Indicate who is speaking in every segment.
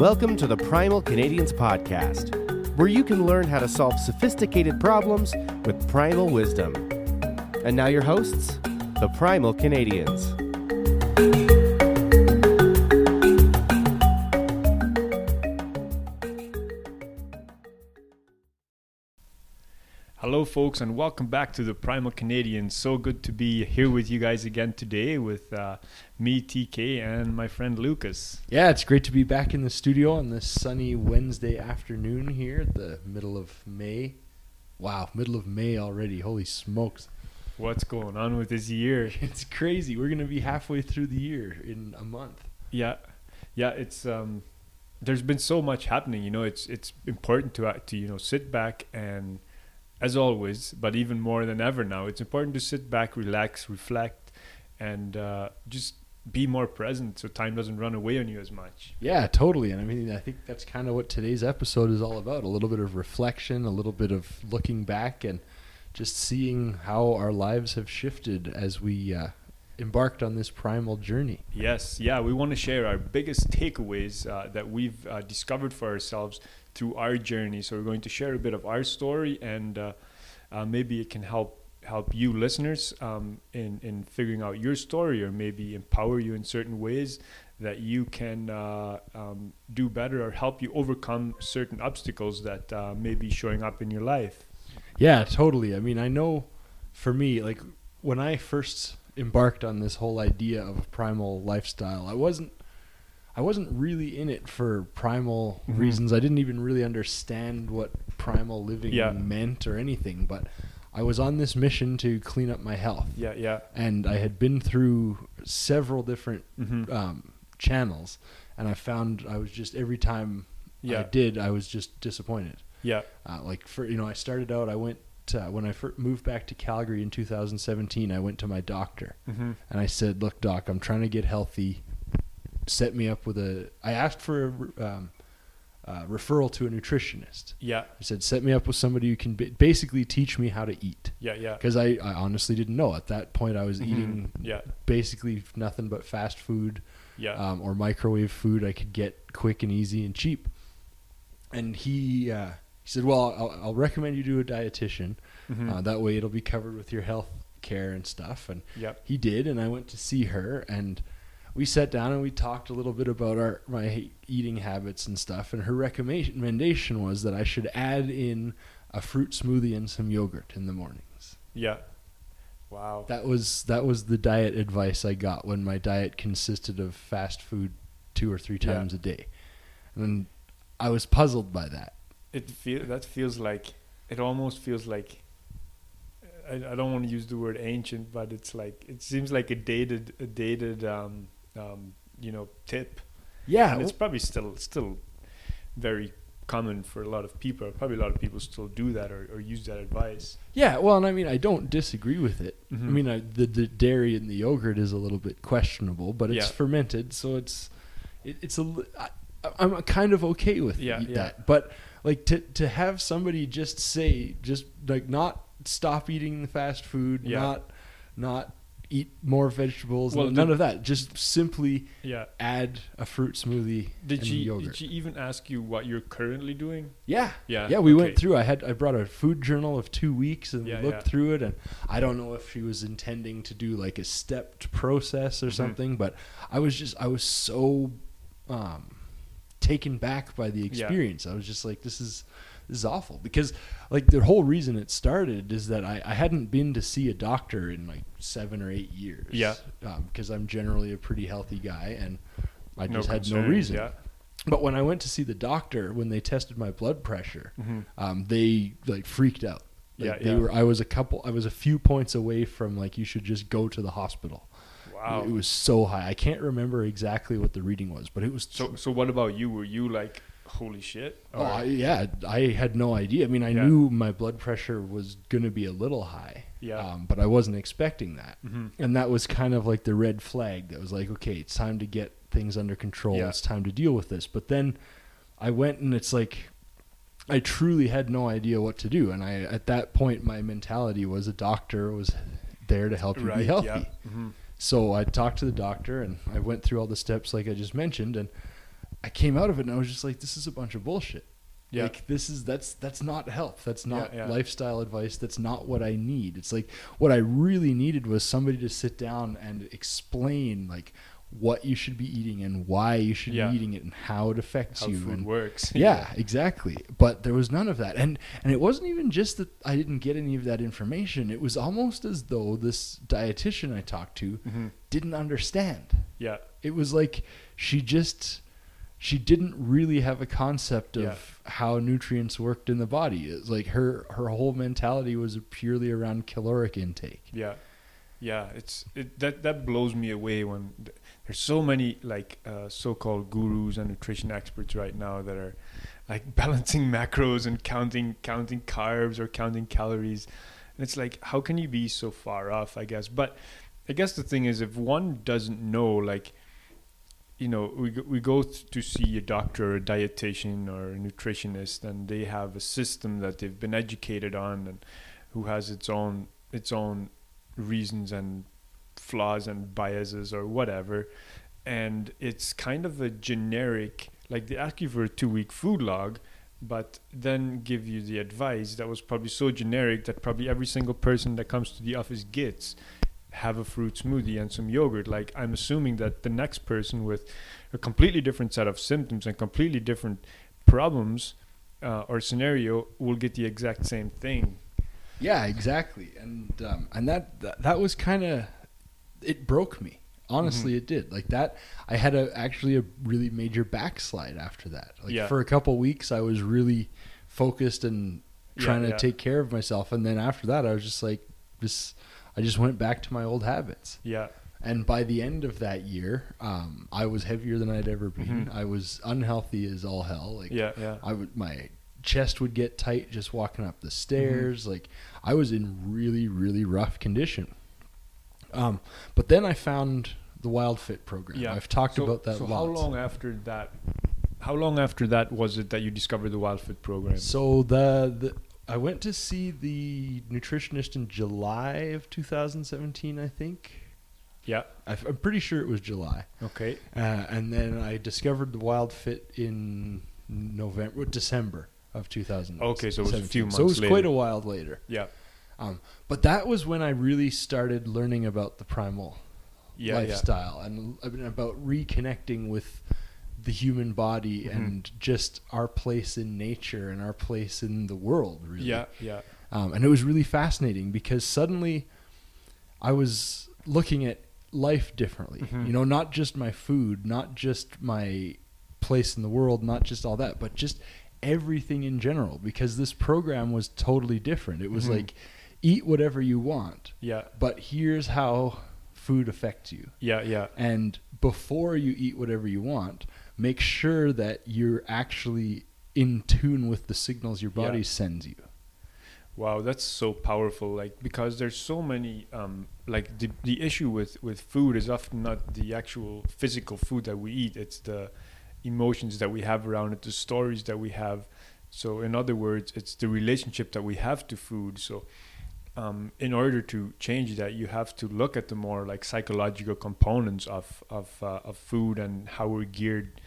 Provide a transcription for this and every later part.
Speaker 1: Welcome to the Primal Canadians podcast, where you can learn how to solve sophisticated problems with primal wisdom. And now, your hosts, the Primal Canadians.
Speaker 2: Hello, folks, and welcome back to the Primal Canadian. So good to be here with you guys again today with uh, me, TK, and my friend Lucas.
Speaker 3: Yeah, it's great to be back in the studio on this sunny Wednesday afternoon here, the middle of May. Wow, middle of May already. Holy smokes.
Speaker 2: What's going on with this year?
Speaker 3: It's crazy. We're going to be halfway through the year in a month.
Speaker 2: Yeah, yeah. It's um, there's been so much happening. You know, it's it's important to uh, to you know sit back and as always, but even more than ever now, it's important to sit back, relax, reflect, and uh, just be more present so time doesn't run away on you as much.
Speaker 3: Yeah, totally. And I mean, I think that's kind of what today's episode is all about a little bit of reflection, a little bit of looking back, and just seeing how our lives have shifted as we uh, embarked on this primal journey.
Speaker 2: Yes, yeah, we want to share our biggest takeaways uh, that we've uh, discovered for ourselves through our journey. So we're going to share a bit of our story, and uh, uh, maybe it can help help you listeners um, in in figuring out your story, or maybe empower you in certain ways that you can uh, um, do better, or help you overcome certain obstacles that uh, may be showing up in your life.
Speaker 3: Yeah, totally. I mean, I know for me, like when I first embarked on this whole idea of a primal lifestyle, I wasn't I wasn't really in it for primal
Speaker 2: Mhm.
Speaker 3: reasons. I didn't even really understand what primal living
Speaker 2: Yeah.
Speaker 3: meant or anything, but I was on this mission to clean up my health.
Speaker 2: Yeah, yeah.
Speaker 3: And I had been through several different
Speaker 2: Mm-hmm.
Speaker 3: um, channels, and I found I was just every time
Speaker 2: yeah.
Speaker 3: I did, I was just disappointed.
Speaker 2: Yeah.
Speaker 3: Uh, like for you know, I started out. I went to, when I fir- moved back to Calgary in 2017. I went to my doctor
Speaker 2: Mm-hmm.
Speaker 3: and I said, "Look, doc, I'm trying to get healthy. Set me up with a." I asked for a um, uh, referral to a nutritionist.
Speaker 2: Yeah.
Speaker 3: I said, "Set me up with somebody who can ba- basically teach me how to eat."
Speaker 2: Yeah. Yeah.
Speaker 3: Because I, I honestly didn't know at that point. I was
Speaker 2: Mhm.
Speaker 3: eating
Speaker 2: Yeah.
Speaker 3: basically nothing but fast food
Speaker 2: Yeah.
Speaker 3: um, or microwave food I could get quick and easy and cheap. And he uh, he said, "Well, I'll, I'll recommend you do a dietitian.
Speaker 2: Mhm.
Speaker 3: Uh, that way, it'll be covered with your health care and stuff." And
Speaker 2: yeah.
Speaker 3: he did, and I went to see her, and we sat down and we talked a little bit about our my eating habits and stuff. And her recommendation was that I should add in a fruit smoothie and some yogurt in the mornings.
Speaker 2: Yeah. Wow.
Speaker 3: That was that was the diet advice I got when my diet consisted of fast food two or three
Speaker 2: Yeah.
Speaker 3: times a day, and I was puzzled by that.
Speaker 2: It feel that feels like it almost feels like I, I don't want to use the word ancient but it's like it seems like a dated a dated um, um, you know tip
Speaker 3: Yeah,
Speaker 2: and it's probably still still very common for a lot of people probably a lot of people still do that or, or use that advice
Speaker 3: yeah. Well, and I mean, I don't disagree with it. I
Speaker 2: Mhm.
Speaker 3: mean, I, the the dairy in the yogurt is a little bit questionable, but it's
Speaker 2: Yeah.
Speaker 3: fermented, so it's it, it's a. I, I'm kind of okay with
Speaker 2: Yeah, yeah.
Speaker 3: that, but like to to have somebody just say just like not stop eating the fast food,
Speaker 2: Yeah.
Speaker 3: not not eat more vegetables,
Speaker 2: Well,
Speaker 3: none
Speaker 2: did-
Speaker 3: of that. Just simply
Speaker 2: yeah
Speaker 3: add a fruit smoothie
Speaker 2: did
Speaker 3: and
Speaker 2: she
Speaker 3: yogurt.
Speaker 2: did she even ask you what you're currently doing
Speaker 3: yeah,
Speaker 2: yeah
Speaker 3: yeah. We
Speaker 2: okay.
Speaker 3: went through. I had I brought a food journal of two weeks and
Speaker 2: Yeah,
Speaker 3: looked
Speaker 2: yeah.
Speaker 3: through it. And I don't know if she was intending to do like a stepped process or
Speaker 2: Mhm.
Speaker 3: something, but I was just I was so um, taken back by the
Speaker 2: Yeah.
Speaker 3: experience. I was just like, this is this is awful because like the whole reason it started is that I, I hadn't been to see a doctor in like seven or eight years.
Speaker 2: Yeah.
Speaker 3: because I'm generally a pretty healthy guy and I
Speaker 2: No
Speaker 3: just had no reason.
Speaker 2: yeah
Speaker 3: But when I went to see the doctor, when they tested my blood pressure,
Speaker 2: hmm
Speaker 3: um, they like freaked out. Like,
Speaker 2: Yeah,
Speaker 3: they
Speaker 2: yeah.
Speaker 3: were. I was a couple. I was a few points away from like you should just go to the hospital.
Speaker 2: Wow
Speaker 3: It was so high. I can't remember exactly what the reading was, but it was.
Speaker 2: so so what about you were you like holy shit
Speaker 3: oh I, yeah, I had no idea. I mean, I
Speaker 2: Yeah.
Speaker 3: knew my blood pressure was gonna be a little high.
Speaker 2: Yeah.
Speaker 3: Um, but I wasn't expecting that,
Speaker 2: Mhm.
Speaker 3: and that was kind of like the red flag. That was like, okay, it's time to get things under control.
Speaker 2: Yeah.
Speaker 3: It's time to deal with this. But then I went and it's like I truly had no idea what to do. And I at that point my mentality was a doctor was there to help you
Speaker 2: right
Speaker 3: be healthy.
Speaker 2: yeah Mhm.
Speaker 3: So I talked to the doctor and I went through all the steps like I just mentioned and I came out of it and I was just like, this is a bunch of bullshit.
Speaker 2: Yeah.
Speaker 3: Like this is that's that's not health. That's not
Speaker 2: Yeah, yeah.
Speaker 3: lifestyle advice. That's not what I need. It's like what I really needed was somebody to sit down and explain like what you should be eating and why you should
Speaker 2: Yeah.
Speaker 3: be eating it and how it affects
Speaker 2: how
Speaker 3: you
Speaker 2: food
Speaker 3: and
Speaker 2: works.
Speaker 3: yeah, exactly. But there was none of that. And and it wasn't even just that I didn't get any of that information. It was almost as though this dietitian I talked to
Speaker 2: hmm
Speaker 3: didn't understand.
Speaker 2: Yeah.
Speaker 3: It was like she just she didn't really have a concept of
Speaker 2: Yeah.
Speaker 3: how nutrients worked in the body. It's like her her whole mentality was purely around caloric intake.
Speaker 2: Yeah, yeah. It's it that that blows me away when th- there's so many like uh, so-called gurus and nutrition experts right now that are like balancing macros and counting counting carbs or counting calories, and it's like how can you be so far off? I guess, but I guess the thing is if one doesn't know like. You know, we we go to see a doctor or a dietitian or a nutritionist, and they have a system that they've been educated on, and who has its own its own reasons and flaws and biases or whatever. And it's kind of a generic like they ask you for a two week food log but then give you the advice that was probably so generic that probably every single person that comes to the office gets have a fruit smoothie and some yogurt. Like i'm assuming that the next person with a completely different set of symptoms and completely different problems uh, or scenario will get the exact same thing.
Speaker 3: Yeah, exactly. And um, and that, that that was kind of it broke me. Honestly,
Speaker 2: Mhm.
Speaker 3: it did. Like that, I had a actually a really major backslide after that. Like
Speaker 2: Yeah.
Speaker 3: for a couple weeks, I was really focused and
Speaker 2: Yeah,
Speaker 3: trying to
Speaker 2: yeah.
Speaker 3: take care of myself, and then after that, I was just like, this. I just went back to my old habits.
Speaker 2: yeah
Speaker 3: And by the end of that year, um, I was heavier than I'd ever been.
Speaker 2: Mhm.
Speaker 3: I was unhealthy as all hell. Like
Speaker 2: yeah yeah
Speaker 3: I would my chest would get tight just walking up the
Speaker 2: Mm-hmm.
Speaker 3: stairs. Like I was in really really rough condition. Um, but then I found the WildFit program.
Speaker 2: Yeah.
Speaker 3: I've talked
Speaker 2: so,
Speaker 3: about that.
Speaker 2: So how long after that? How long after that was it that you discovered the WildFit program?
Speaker 3: So the, the I went to see the nutritionist in July of 2017, I think.
Speaker 2: Yeah.
Speaker 3: I, I'm pretty sure it was July.
Speaker 2: Okay.
Speaker 3: Uh, and then I discovered the WildFit in November, December of 2000.
Speaker 2: Okay, so it was a few months.
Speaker 3: So it was
Speaker 2: months
Speaker 3: quite a while later.
Speaker 2: Yeah.
Speaker 3: Um, but that was when I really started learning about the primal
Speaker 2: Yeah.
Speaker 3: lifestyle and I mean, about reconnecting with the human body
Speaker 2: Mhm.
Speaker 3: and just our place in nature and our place in the world. Really.
Speaker 2: Yeah. Yeah.
Speaker 3: Um, and it was really fascinating because suddenly I was looking at life differently.
Speaker 2: Mhm.
Speaker 3: You know, not just my food, not just my place in the world, not just all that, but just everything in general because this program was totally different. It was
Speaker 2: Mhm.
Speaker 3: like eat whatever you want,
Speaker 2: Yeah.
Speaker 3: but here's how food affects you.
Speaker 2: Yeah. Yeah.
Speaker 3: And before you eat whatever you want, make sure that you're actually in tune with the signals your
Speaker 2: Yeah.
Speaker 3: body sends you.
Speaker 2: Wow, that's so powerful. Like because there's so many um like the the issue with with food is often not the actual physical food that we eat. It's the emotions that we have around it, the stories that we have. So in other words, it's the relationship that we have to food. So um, in order to change that, you have to look at the more like psychological components of of uh, of food and how we're geared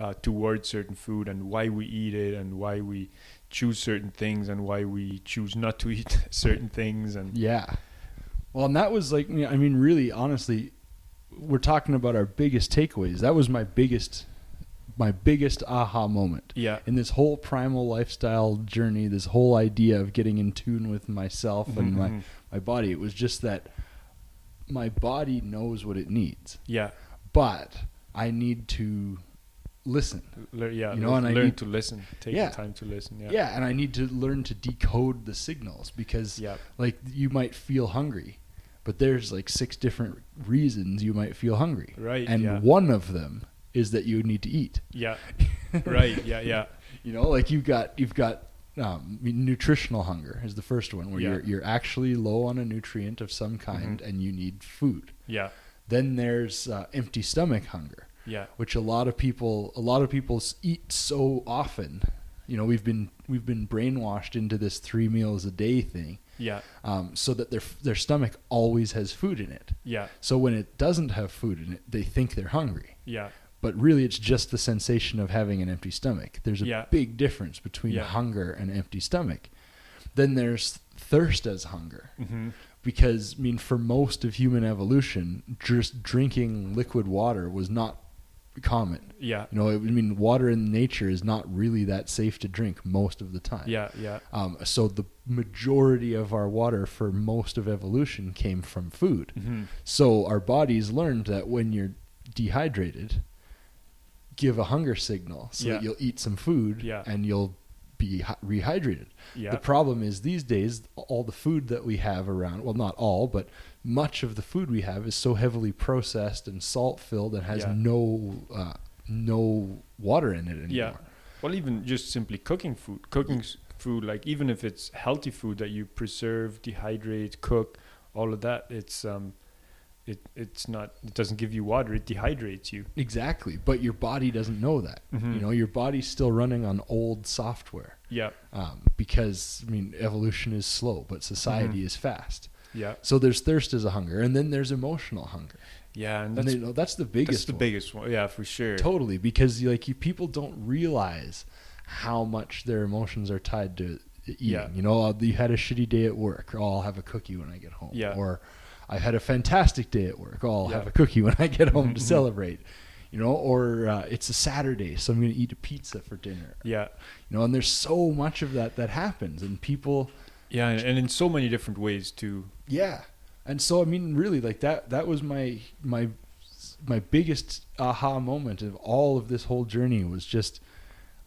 Speaker 2: uh, towards certain food and why we eat it and why we choose certain things and why we choose not to eat certain things and
Speaker 3: Yeah. Well, and that was like, I mean, really, honestly, we're talking about our biggest takeaways. That was my biggest, my biggest aha moment
Speaker 2: yeah
Speaker 3: in this whole primal lifestyle journey. This whole idea of getting in tune with myself and mm-hmm.
Speaker 2: my
Speaker 3: my body. It was just that my body knows what it needs,
Speaker 2: yeah
Speaker 3: but I need to listen.
Speaker 2: Le- yeah
Speaker 3: You know, and I
Speaker 2: learn
Speaker 3: need-
Speaker 2: to listen take
Speaker 3: Yeah.
Speaker 2: the time to listen yeah
Speaker 3: Yeah. and I need to learn to decode the signals because
Speaker 2: yeah
Speaker 3: like you might feel hungry but there's like six different reasons you might feel hungry
Speaker 2: right
Speaker 3: and
Speaker 2: yeah
Speaker 3: one of them is that you need to eat.
Speaker 2: Yeah. Right. Yeah yeah.
Speaker 3: You know like you've got you've got um, nutritional hunger is the first one where
Speaker 2: Yeah.
Speaker 3: you're you're actually low on a nutrient of some kind
Speaker 2: Mhm.
Speaker 3: and you need food.
Speaker 2: Yeah.
Speaker 3: Then there's uh, empty stomach hunger
Speaker 2: yeah.
Speaker 3: which a lot of people a lot of people eat so often. You know we've been we've been brainwashed into this three meals a day thing
Speaker 2: yeah.
Speaker 3: um, so that their their stomach always has food in it.
Speaker 2: Yeah.
Speaker 3: So when it doesn't have food in it, they think they're hungry.
Speaker 2: yeah
Speaker 3: but really it's just the sensation of having an empty stomach. There's a
Speaker 2: Yeah.
Speaker 3: big difference between
Speaker 2: Yeah.
Speaker 3: hunger and empty stomach. Then there's thirst as hunger.
Speaker 2: Mm-hmm.
Speaker 3: Because I mean for most of human evolution, just drinking liquid water was not common.
Speaker 2: Yeah.
Speaker 3: You know, I mean water in nature is not really that safe to drink most of the time.
Speaker 2: Yeah. Yeah.
Speaker 3: Um, so the majority of our water for most of evolution came from food.
Speaker 2: Mm-hmm.
Speaker 3: So our bodies learned that when you're dehydrated, give a hunger signal so
Speaker 2: Yeah.
Speaker 3: that you'll eat some food
Speaker 2: Yeah.
Speaker 3: and you'll be rehydrated.
Speaker 2: Yeah.
Speaker 3: The problem is these days, all the food that we have around, well, not all, but much of the food we have is so heavily processed and salt filled and has
Speaker 2: Yeah.
Speaker 3: no uh, no water in it anymore.
Speaker 2: Yeah. Well, even just simply cooking food, cooking food, like even if it's healthy food that you preserve, dehydrate, cook, all of that, it's um, it it's not. It doesn't give you water. It dehydrates you.
Speaker 3: Exactly, but your body doesn't know that.
Speaker 2: Mhm.
Speaker 3: You know, your body's still running on old software.
Speaker 2: Yeah.
Speaker 3: um, because I mean evolution is slow, but society
Speaker 2: Mhm.
Speaker 3: is fast.
Speaker 2: Yeah.
Speaker 3: So there's thirst as a hunger, and then there's emotional hunger,
Speaker 2: Yeah. And
Speaker 3: and
Speaker 2: that's
Speaker 3: you know, that's the biggest.
Speaker 2: that's the
Speaker 3: one.
Speaker 2: biggest one. Yeah, for sure.
Speaker 3: Totally, because like you, people don't realize how much their emotions are tied to eating.
Speaker 2: Yeah.
Speaker 3: You know, you had a shitty day at work. Oh, I'll have a cookie when I get home.
Speaker 2: Yeah.
Speaker 3: Or I had a fantastic day at work. Oh, I'll
Speaker 2: Yeah.
Speaker 3: have a cookie when I get home to celebrate. You know, or uh, it's a Saturday, so I'm going to eat a pizza for dinner.
Speaker 2: Yeah.
Speaker 3: You know, and there's so much of that that happens, and people
Speaker 2: Yeah, and, and in so many different ways too.
Speaker 3: Yeah, and so I mean, really, like that. That was my my my biggest aha moment of all of this whole journey was just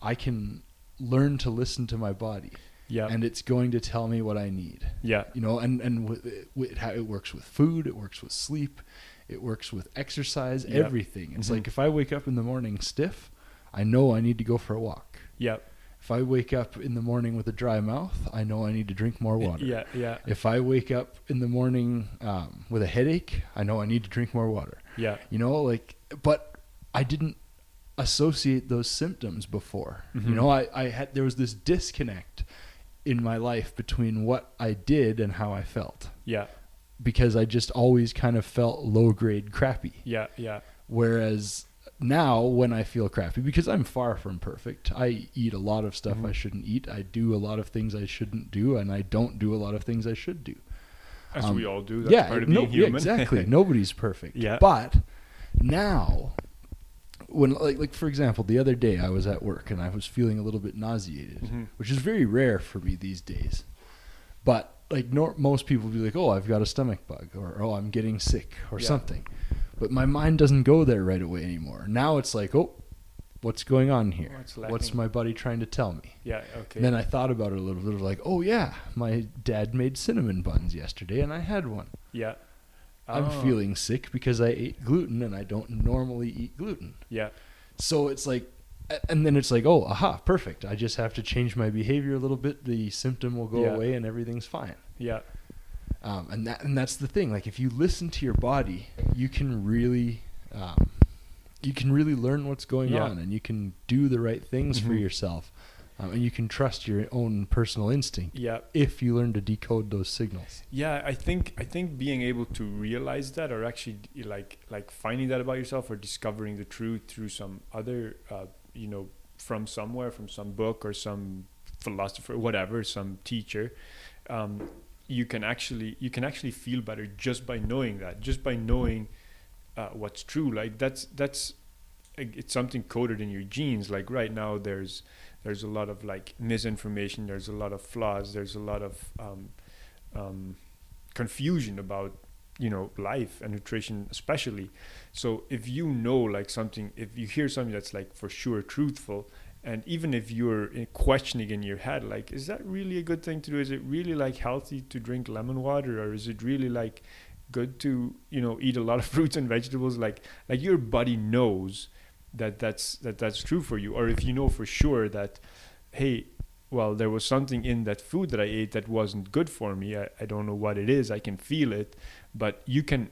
Speaker 3: I can learn to listen to my body,
Speaker 2: Yeah.
Speaker 3: and it's going to tell me what I need.
Speaker 2: yeah.
Speaker 3: You know, and and with how it works with food, it works with sleep, it works with exercise,
Speaker 2: Yeah.
Speaker 3: everything. It's
Speaker 2: Mhm.
Speaker 3: like if I wake up in the morning stiff, I know I need to go for a walk.
Speaker 2: Yeah.
Speaker 3: If I wake up in the morning with a dry mouth, I know I need to drink more water.
Speaker 2: Yeah. Yeah.
Speaker 3: If I wake up in the morning um, with a headache, I know I need to drink more water.
Speaker 2: Yeah.
Speaker 3: You know, like, but I didn't associate those symptoms before. You
Speaker 2: Mhm.
Speaker 3: know, I, I had there was this disconnect in my life between what I did and how I felt
Speaker 2: Yeah.
Speaker 3: because I just always kind of felt low grade crappy.
Speaker 2: Yeah. Yeah.
Speaker 3: Whereas now, when I feel crappy, because I'm far from perfect, I eat a lot of stuff I
Speaker 2: Mhm.
Speaker 3: shouldn't eat. I do a lot of things I shouldn't do, and I don't do a lot of things I should do.
Speaker 2: As
Speaker 3: Um,
Speaker 2: we all do. That's
Speaker 3: yeah,
Speaker 2: part of
Speaker 3: no-
Speaker 2: being
Speaker 3: yeah,
Speaker 2: human.
Speaker 3: exactly. Nobody's perfect.
Speaker 2: Yeah.
Speaker 3: But now, when like like for example, the other day I was at work and I was feeling a little bit nauseated,
Speaker 2: Mhm.
Speaker 3: which is very rare for me these days. But like nor- most people be like, "Oh, I've got a stomach bug," or "Oh, I'm getting sick," or
Speaker 2: Yeah.
Speaker 3: something. But my mind doesn't go there right away anymore. Now it's like, "Oh, what's going on here?
Speaker 2: What's
Speaker 3: What's my body trying to tell me?"
Speaker 2: Yeah. Okay.
Speaker 3: Then I thought about it a little bit, like, "Oh yeah, my dad made cinnamon buns yesterday, and I had one."
Speaker 2: yeah.
Speaker 3: I'm
Speaker 2: Oh,
Speaker 3: feeling sick because I ate gluten and I don't normally eat gluten.
Speaker 2: Yeah.
Speaker 3: So it's like, and then it's like, oh, aha, perfect. I just have to change my behavior a little bit. The symptom will go
Speaker 2: Yeah.
Speaker 3: away and everything's fine.
Speaker 2: Yeah.
Speaker 3: Um, and that and that's the thing. Like if you listen to your body, you can really, um, you can really learn what's going
Speaker 2: Yeah.
Speaker 3: on, and you can do the right things for
Speaker 2: Mhm.
Speaker 3: yourself, um, and you can trust your own personal instinct
Speaker 2: Yeah.
Speaker 3: if you learn to decode those signals.
Speaker 2: Yeah, I think I think being able to realize that, or actually like like finding that about yourself, or discovering the truth through some other, uh, you know, from somewhere, from some book or some philosopher, whatever, some teacher, um, you can actually you can actually feel better just by knowing that, just by knowing uh, what's true. Like that's that's it's something coded in your genes. Like right now, there's there's a lot of like misinformation. There's a lot of flaws. There's a lot of um, um, confusion about you know life and nutrition especially so if you know like something if you hear something that's like for sure truthful and even if you're questioning in your head like is that really a good thing to do is it really like healthy to drink lemon water or is it really like good to you know eat a lot of fruits and vegetables like like your body knows that that's that that's true for you. Or if you know for sure that hey well there was something in that food that i ate that wasn't good for me. I, I don't know what it is. I can feel it. But you can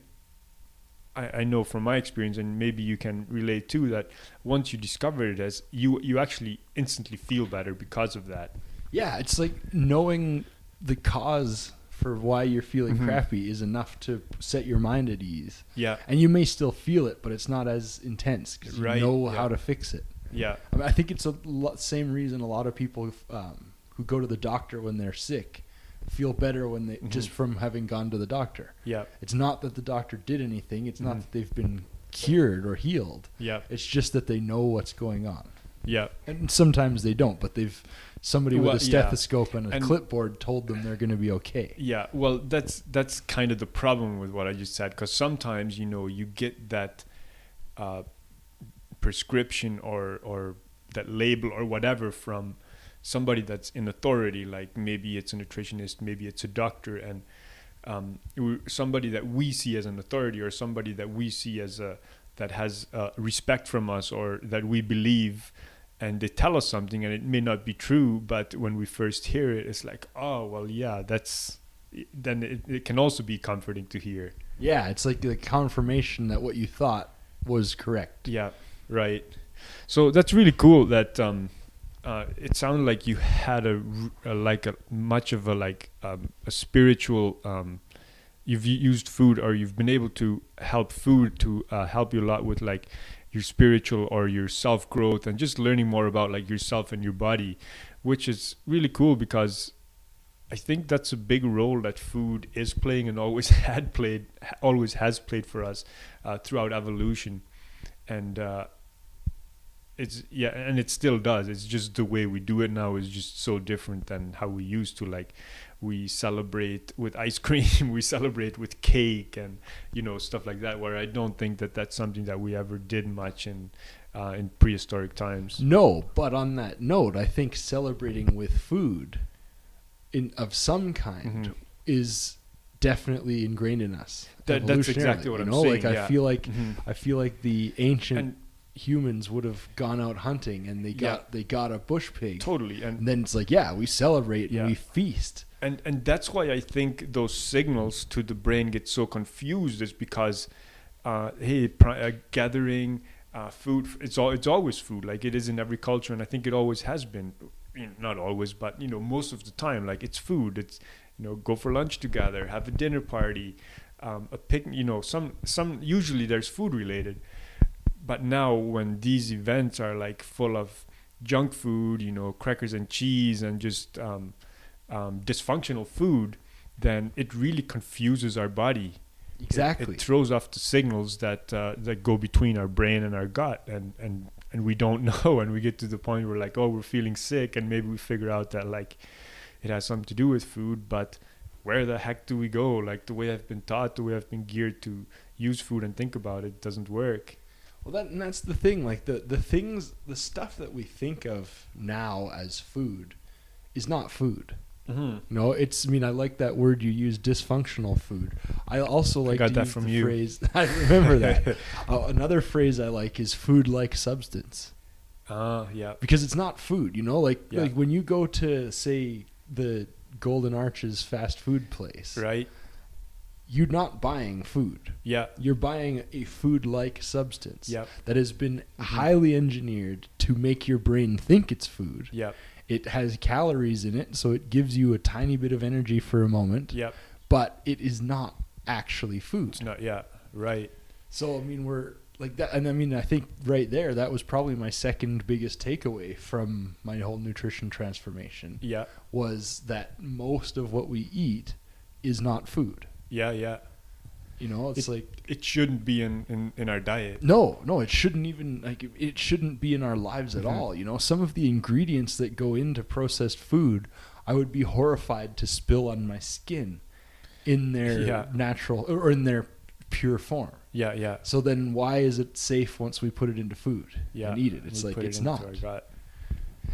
Speaker 2: I, I know from my experience and maybe you can relate too that once you discover it as you you actually instantly feel better because of that.
Speaker 3: Yeah, it's like knowing the cause for why you're feeling
Speaker 2: Mhm.
Speaker 3: crappy is enough to set your mind at ease.
Speaker 2: Yeah.
Speaker 3: And you may still feel it, but it's not as intense because you
Speaker 2: Right,
Speaker 3: know
Speaker 2: yeah.
Speaker 3: how to fix it.
Speaker 2: Yeah.
Speaker 3: I, mean, I think it's a lot, same reason a lot of people um, who go to the doctor when they're sick feel better when they
Speaker 2: Mhm.
Speaker 3: just from having gone to the doctor.
Speaker 2: Yeah.
Speaker 3: It's not that the doctor did anything. It's not
Speaker 2: Mhm.
Speaker 3: that they've been cured or healed.
Speaker 2: Yeah.
Speaker 3: It's just that they know what's going on.
Speaker 2: Yeah.
Speaker 3: And sometimes they don't, but they've somebody
Speaker 2: Well,
Speaker 3: with a
Speaker 2: yeah.
Speaker 3: stethoscope and a
Speaker 2: And-
Speaker 3: clipboard told them they're going to be okay.
Speaker 2: Yeah, well, that's that's kind of the problem with what I just said because sometimes you know you get that uh, prescription or or that label or whatever from somebody that's in authority, like maybe it's a nutritionist, maybe it's a doctor, and um, somebody that we see as an authority or somebody that we see as a that has uh, respect from us or that we believe and they tell us something and it may not be true but when we first hear it it's like oh well yeah that's then it, it can also be comforting to hear
Speaker 3: Yeah, it's like the confirmation that what you thought was correct.
Speaker 2: yeah right so that's really cool that um uh, it sounded like you had a like a much of a like um, a spiritual um, you've used food or you've been able to help food to uh, help you a lot with like your spiritual or your self growth and just learning more about like yourself and your body which is really cool because I think that's a big role that food is playing and always had played always has played for us uh, throughout evolution. And uh, it's yeah and it still does. It's just the way we do it now is just so different than how we used to like we celebrate with ice cream we celebrate with cake and you know stuff like that where i don't think that that's something that we ever did much in uh, in prehistoric times
Speaker 3: No, but on that note, I think celebrating with food in of some kind
Speaker 2: Mhm.
Speaker 3: is definitely ingrained in us.
Speaker 2: That- that's exactly what
Speaker 3: you
Speaker 2: I'm saying,
Speaker 3: Like I
Speaker 2: yeah.
Speaker 3: feel like
Speaker 2: Mhm.
Speaker 3: I feel like the ancient
Speaker 2: and
Speaker 3: humans would have gone out hunting and they got
Speaker 2: Yeah.
Speaker 3: they got a bush pig.
Speaker 2: totally and
Speaker 3: And then it's like, yeah, we celebrate
Speaker 2: Yeah.
Speaker 3: and we feast.
Speaker 2: and and that's why I think those signals to the brain get so confused is because uh, hey pri- uh, gathering uh, food it's all it's always food like it is in every culture and I think it always has been you know, not always but you know most of the time like it's food it's you know go for lunch together have a dinner party um, a picnic you know some some usually there's food related but now when these events are like full of junk food you know crackers and cheese and just um, um, dysfunctional food, then it really confuses our body. It-
Speaker 3: Exactly.
Speaker 2: It, throws off the signals that uh, that go between our brain and our gut, and and and we don't know. And we get to the point where like, oh, we're feeling sick, and maybe we figure out that like it has something to do with food, but where the heck do we go? Like the way I've been taught, the way I've been geared to use food and think about it doesn't work.
Speaker 3: Well, that and that's the thing. Like the the things, the stuff that we think of now as food, is not food.
Speaker 2: Mm-hmm.
Speaker 3: No, it's. I mean, I like that word you use, dysfunctional food. I also like
Speaker 2: I
Speaker 3: got
Speaker 2: that from
Speaker 3: the
Speaker 2: you.
Speaker 3: phrase. I remember that. uh, another phrase I like is food-like substance
Speaker 2: Ah, yeah.
Speaker 3: because it's not food. You know, like
Speaker 2: Yeah.
Speaker 3: like when you go to say the Golden Arches fast food place,
Speaker 2: Right.
Speaker 3: You're not buying food.
Speaker 2: Yeah.
Speaker 3: You're buying a food-like substance
Speaker 2: Yep.
Speaker 3: that has been
Speaker 2: Mhm.
Speaker 3: highly engineered to make your brain think it's food.
Speaker 2: Yep.
Speaker 3: It has calories in it, so it gives you a tiny bit of energy for a moment,
Speaker 2: Yep.
Speaker 3: but it is not actually food.
Speaker 2: It's not. Yeah. Right.
Speaker 3: So I mean, we're like that, and I mean, I think right there, that was probably my second biggest takeaway from my whole nutrition transformation
Speaker 2: Yeah.
Speaker 3: was that most of what we eat is not food.
Speaker 2: Yeah. Yeah.
Speaker 3: You know, it's like
Speaker 2: It shouldn't be in, in, in our diet.
Speaker 3: no, no, it shouldn't even like it shouldn't be in our lives at
Speaker 2: Mhm.
Speaker 3: all. You know, some of the ingredients that go into processed food, I would be horrified to spill on my skin in their
Speaker 2: Yeah.
Speaker 3: natural or in their pure form.
Speaker 2: Yeah. Yeah.
Speaker 3: So then, why is it safe once we put it into food
Speaker 2: Yeah.
Speaker 3: and eat it? It's
Speaker 2: We
Speaker 3: like
Speaker 2: put it
Speaker 3: it's not.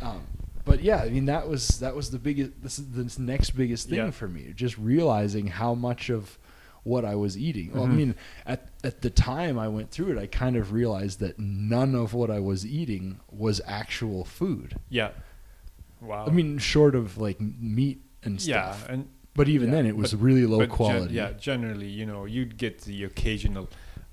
Speaker 3: Um, but yeah, I mean that was that was the biggest. This is the next biggest thing
Speaker 2: Yeah.
Speaker 3: for me. Just realizing how much of what I was eating. Well, I
Speaker 2: Mhm.
Speaker 3: mean, at at the time I went through it, I kind of realized that none of what I was eating was actual food.
Speaker 2: Yeah. Wow.
Speaker 3: I mean, short of like meat and stuff.
Speaker 2: yeah, and
Speaker 3: But even
Speaker 2: yeah,
Speaker 3: then, it was
Speaker 2: but-
Speaker 3: really low
Speaker 2: but gen-
Speaker 3: quality.
Speaker 2: yeah, generally, you know, you'd get the occasional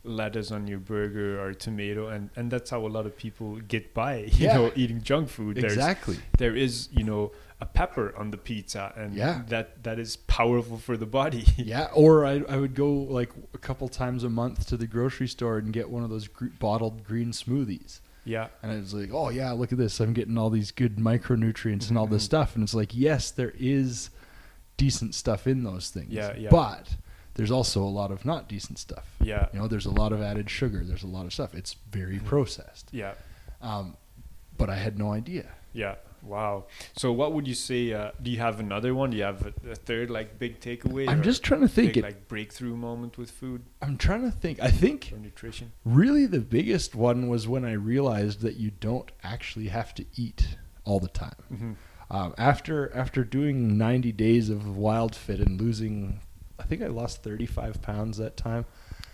Speaker 2: lettuce on your burger or tomato and and that's how a lot of people get by you
Speaker 3: Yeah.
Speaker 2: know eating junk food There's-
Speaker 3: exactly.
Speaker 2: there is you know a pepper on the pizza and
Speaker 3: Yeah.
Speaker 2: that that is powerful for the body
Speaker 3: Yeah, or I, I would go like a couple times a month to the grocery store and get one of those gr- bottled green smoothies.
Speaker 2: yeah
Speaker 3: And I was like, oh, yeah, look at this. I'm getting all these good micronutrients and all this
Speaker 2: Mhm.
Speaker 3: stuff. And it's like, yes, there is decent stuff in those things.
Speaker 2: Yeah, yeah.
Speaker 3: But there's also a lot of not decent stuff.
Speaker 2: yeah
Speaker 3: You know, there's a lot of added sugar. There's a lot of stuff. It's very processed.
Speaker 2: yeah
Speaker 3: Um, but I had no idea.
Speaker 2: yeah wow so what would you say uh, do you have another one do you have a, a third like big takeaway
Speaker 3: I'm just trying to think.
Speaker 2: big,
Speaker 3: It,
Speaker 2: like breakthrough moment with food
Speaker 3: I'm trying to think. I think
Speaker 2: or nutrition
Speaker 3: really the biggest one was when I realized that you don't actually have to eat all the time.
Speaker 2: mm-hmm.
Speaker 3: Um, after after doing 90 days of WildFit and losing, I think I lost 35 pounds that time,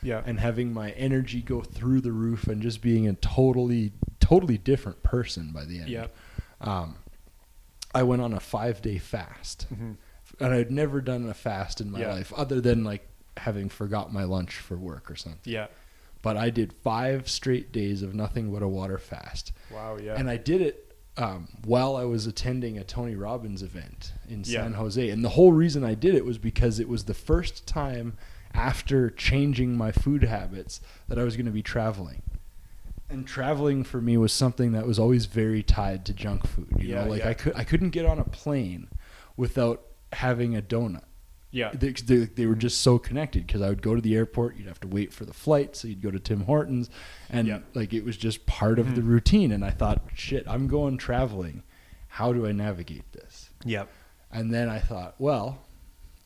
Speaker 2: yeah
Speaker 3: and having my energy go through the roof and just being a totally totally different person by the end.
Speaker 2: yeah
Speaker 3: Um, I went on a five day fast,
Speaker 2: mm-hmm.
Speaker 3: and I'd never done a fast in my
Speaker 2: Yeah.
Speaker 3: life other than like having forgot my lunch for work or something.
Speaker 2: yeah
Speaker 3: But I did five straight days of nothing but a water fast.
Speaker 2: wow yeah
Speaker 3: And I did it um, while I was attending a Tony Robbins event in
Speaker 2: Yeah.
Speaker 3: San Jose. And the whole reason I did it was because it was the first time after changing my food habits that I was going to be traveling. And traveling for me was something that was always very tied to junk food. You
Speaker 2: Yeah,
Speaker 3: know, like
Speaker 2: yeah.
Speaker 3: I could I couldn't get on a plane without having a donut.
Speaker 2: Yeah
Speaker 3: They, they, they were just so connected because I would go to the airport, you'd have to wait for the flight, so you'd go to Tim Hortons, and
Speaker 2: Yeah.
Speaker 3: like it was just part of the
Speaker 2: Mhm.
Speaker 3: routine. And I thought, shit, I'm going traveling. How do I navigate this?
Speaker 2: yeah
Speaker 3: And then I thought, well,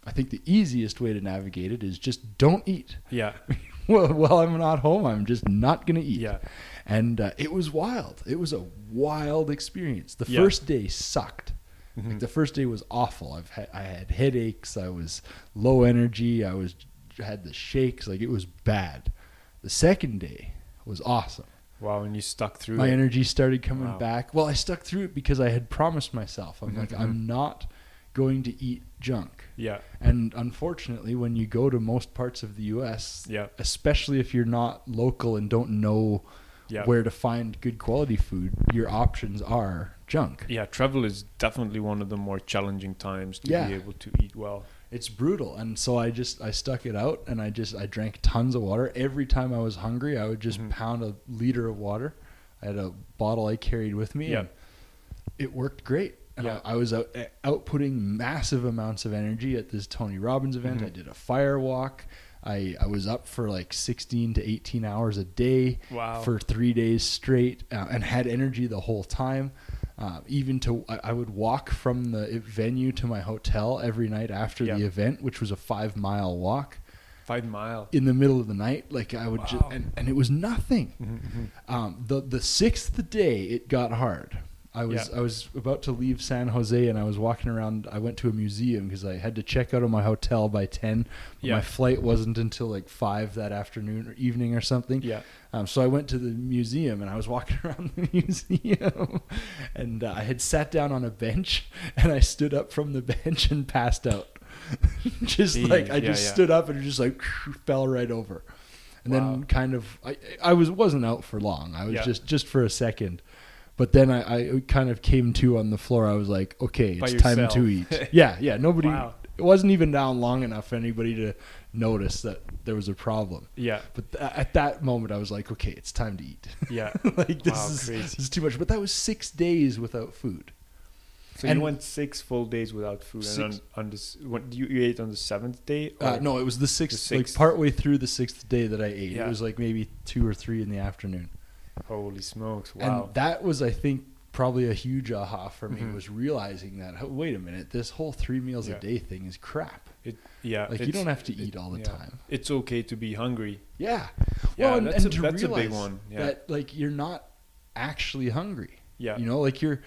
Speaker 3: I think the easiest way to navigate it is just don't eat.
Speaker 2: yeah
Speaker 3: well, while I'm not home, I'm just not gonna eat.
Speaker 2: yeah
Speaker 3: And uh, it was wild. It was a wild experience. The
Speaker 2: Yeah.
Speaker 3: first day sucked.
Speaker 2: Mhm.
Speaker 3: Like the first day was awful. I've had, I had headaches. I was low energy. I was had the shakes. Like it was bad. The second day was awesome.
Speaker 2: wow and you stuck through
Speaker 3: My
Speaker 2: it.
Speaker 3: energy started coming
Speaker 2: Wow.
Speaker 3: back. Well, I stuck through it because I had promised myself. I'm
Speaker 2: Mhm,
Speaker 3: like,
Speaker 2: mhm.
Speaker 3: I'm not going to eat junk.
Speaker 2: yeah
Speaker 3: And unfortunately, when you go to most parts of the U.S.,
Speaker 2: yeah
Speaker 3: especially if you're not local and don't know
Speaker 2: yeah
Speaker 3: where to find good quality food, your options are junk.
Speaker 2: yeah travel is definitely one of the more challenging times to
Speaker 3: Yeah.
Speaker 2: be able to eat well
Speaker 3: It's brutal, and so I just I stuck it out, and I just I drank tons of water. Every time I was hungry, I would just
Speaker 2: Mhm.
Speaker 3: pound a liter of water. I had a bottle I carried with me.
Speaker 2: Yeah.
Speaker 3: and it worked great. And
Speaker 2: Yeah.
Speaker 3: I, I was out eh, outputting massive amounts of energy at this Tony Robbins event.
Speaker 2: Mhm.
Speaker 3: I did a fire walk. I, I was up for like 16 to 18 hours a day
Speaker 2: wow
Speaker 3: for three days straight uh, and had energy the whole time. Uh, even to, I, I would walk from the venue to my hotel every night after
Speaker 2: Yeah.
Speaker 3: the event, which was a five mile walk
Speaker 2: five mile
Speaker 3: in the middle of the night. Like I would just,
Speaker 2: Wow.
Speaker 3: and, and it was nothing.
Speaker 2: Mhm,
Speaker 3: Um, the the sixth day it got hard. I was
Speaker 2: Yeah.
Speaker 3: I was about to leave San Jose and I was walking around. I went to a museum because I had to check out of my hotel by ten. But
Speaker 2: Yeah.
Speaker 3: My flight wasn't until like five that afternoon or evening or something.
Speaker 2: yeah
Speaker 3: Um, so I went to the museum and I was walking around the museum, and uh, I had sat down on a bench and I stood up from the bench and passed out. just
Speaker 2: Jeez,
Speaker 3: like I
Speaker 2: yeah,
Speaker 3: just stood up and just like fell right over, and
Speaker 2: Wow.
Speaker 3: then kind of I I was wasn't out for long. I was just just for a second. But then I, I kind of came to on the floor. I was like, okay,
Speaker 2: By
Speaker 3: it's time to eat. yeah, yeah. Nobody.
Speaker 2: Wow.
Speaker 3: It wasn't even down long enough for anybody to notice that there was a problem.
Speaker 2: yeah
Speaker 3: But th- at that moment, I was like, okay, it's time to eat.
Speaker 2: yeah
Speaker 3: like this
Speaker 2: Wow,
Speaker 3: is
Speaker 2: crazy.
Speaker 3: this is too much. But that was six days without food.
Speaker 2: so
Speaker 3: And-
Speaker 2: you went six full days without food and on, on this what you, you ate on the seventh day
Speaker 3: Uh, no, it was the sixth,
Speaker 2: The
Speaker 3: like
Speaker 2: sixth.
Speaker 3: partway through the sixth day that I ate.
Speaker 2: Yeah.
Speaker 3: It was like maybe two or three in the afternoon.
Speaker 2: Holy smokes wow
Speaker 3: And that was, I think, probably a huge aha for me
Speaker 2: Mhm.
Speaker 3: was realizing that. oh, Wait a minute, this whole three meals
Speaker 2: Yeah.
Speaker 3: a day thing is crap.
Speaker 2: it yeah
Speaker 3: Like you don't have to
Speaker 2: it-
Speaker 3: eat all the
Speaker 2: yeah.
Speaker 3: time.
Speaker 2: it's okay to be hungry
Speaker 3: Yeah.
Speaker 2: Yeah,
Speaker 3: well, and,
Speaker 2: that's
Speaker 3: and
Speaker 2: a-
Speaker 3: to
Speaker 2: that's a big
Speaker 3: realize
Speaker 2: one, yeah.
Speaker 3: that like you're not actually hungry.
Speaker 2: yeah
Speaker 3: You know, like you're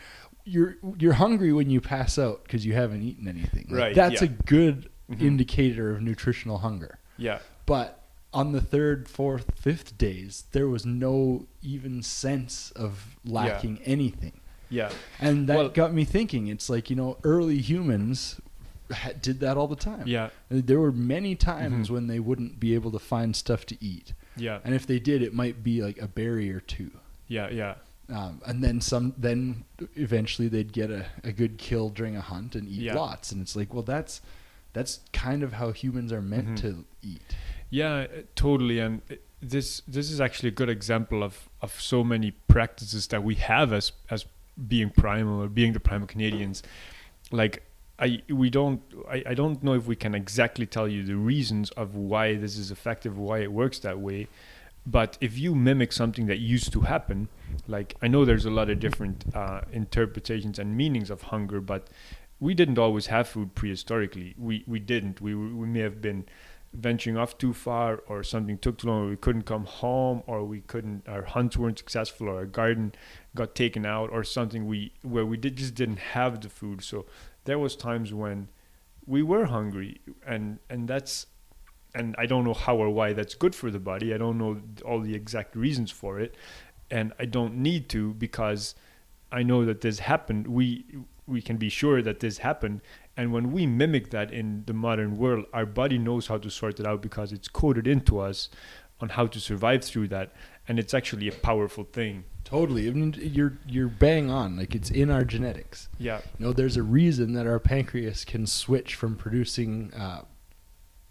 Speaker 3: you're you're hungry when you pass out because you haven't eaten anything. Like,
Speaker 2: Right,
Speaker 3: That's a good
Speaker 2: Mhm.
Speaker 3: indicator of nutritional hunger.
Speaker 2: yeah
Speaker 3: But on the third, fourth, fifth days, there was no even sense of lacking anything.
Speaker 2: yeah
Speaker 3: And that
Speaker 2: Well-
Speaker 3: got me thinking. It's like, you know, early humans ha- did that all the time.
Speaker 2: Yeah.
Speaker 3: There were many times
Speaker 2: Mhm.
Speaker 3: when they wouldn't be able to find stuff to eat,
Speaker 2: Yeah.
Speaker 3: and if they did, it might be like a berry or two.
Speaker 2: Yeah. Yeah.
Speaker 3: Um, and then some. Then eventually they'd get a, a good kill during a hunt and eat
Speaker 2: Yeah.
Speaker 3: lots. And it's like, well, that's that's kind of how humans are meant
Speaker 2: Mhm.
Speaker 3: to eat.
Speaker 2: Yeah, uh, totally. And uh, this this is actually a good example of of so many practices that we have as as being primal or being the primal Canadians. Like I we don't I, I don't know if we can exactly tell you the reasons of why this is effective, why it works that way. But if you mimic something that used to happen, like I know there's a lot of different uh, interpretations and meanings of hunger, but we didn't always have food prehistorically. We we didn't. We we may have been venturing off too far, or something took too long, or we couldn't come home, or we couldn't. Our hunts weren't successful, or our garden got taken out, or something. We where we did just didn't have the food. So there was times when we were hungry, and and that's and I don't know how or why that's good for the body. I don't know all the exact reasons for it, and I don't need to because I know that this happened. We we can be sure that this happened, and when we mimic that in the modern world, our body knows how to sort it out because it's coded into us on how to survive through that, and it's actually a powerful thing.
Speaker 3: Totally. I mean, you're you're bang on. Like it's in our genetics.
Speaker 2: Yeah,
Speaker 3: You know, there's a reason that our pancreas can switch from producing uh,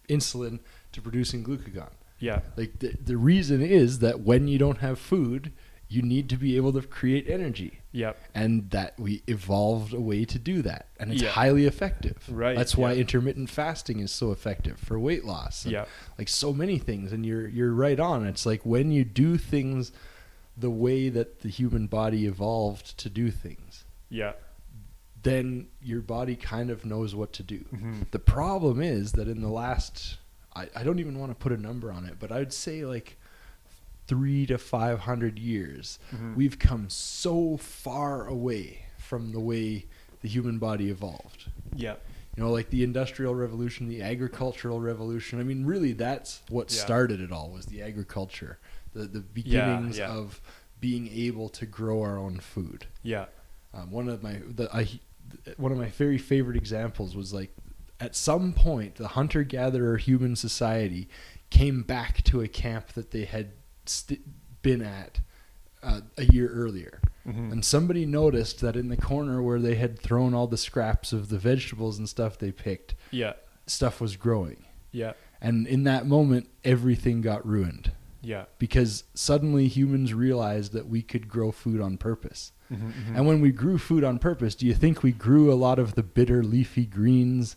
Speaker 3: insulin to producing glucagon.
Speaker 2: yeah,
Speaker 3: Like the the reason is that when you don't have food, you need to be able to create energy,
Speaker 2: yeah,
Speaker 3: and that we evolved a way to do that, and it's
Speaker 2: Yeah.
Speaker 3: highly effective.
Speaker 2: Right,
Speaker 3: That's why
Speaker 2: yeah.
Speaker 3: intermittent fasting is so effective for weight loss.
Speaker 2: yeah,
Speaker 3: Like so many things, and you're you're right on. It's like when you do things the way that the human body evolved to do things
Speaker 2: yeah.
Speaker 3: then your body kind of knows what to do.
Speaker 2: hmm
Speaker 3: The problem is that in the last, I, I don't even want to put a number on it, but I'd say like three to 500 years,
Speaker 2: hmm
Speaker 3: we've come so far away from the way the human body evolved.
Speaker 2: Yeah,
Speaker 3: You know, like the industrial revolution, the agricultural revolution. I mean, really, that's what
Speaker 2: Yeah.
Speaker 3: started it all was the agriculture, the the beginnings
Speaker 2: yeah.
Speaker 3: of being able to grow our own food.
Speaker 2: yeah,
Speaker 3: Um, one of my the, I, one of my very favorite examples was like at some point the hunter gatherer human society came back to a camp that they had st- been at uh, a year earlier.
Speaker 2: Hmm
Speaker 3: and somebody noticed that in the corner where they had thrown all the scraps of the vegetables and stuff they picked
Speaker 2: yeah,
Speaker 3: stuff was growing.
Speaker 2: Yeah,
Speaker 3: and in that moment everything got ruined.
Speaker 2: Yeah.
Speaker 3: because suddenly humans realized that we could grow food on purpose.
Speaker 2: Hmm hmm
Speaker 3: and when we grew food on purpose, do you think we grew a lot of the bitter leafy greens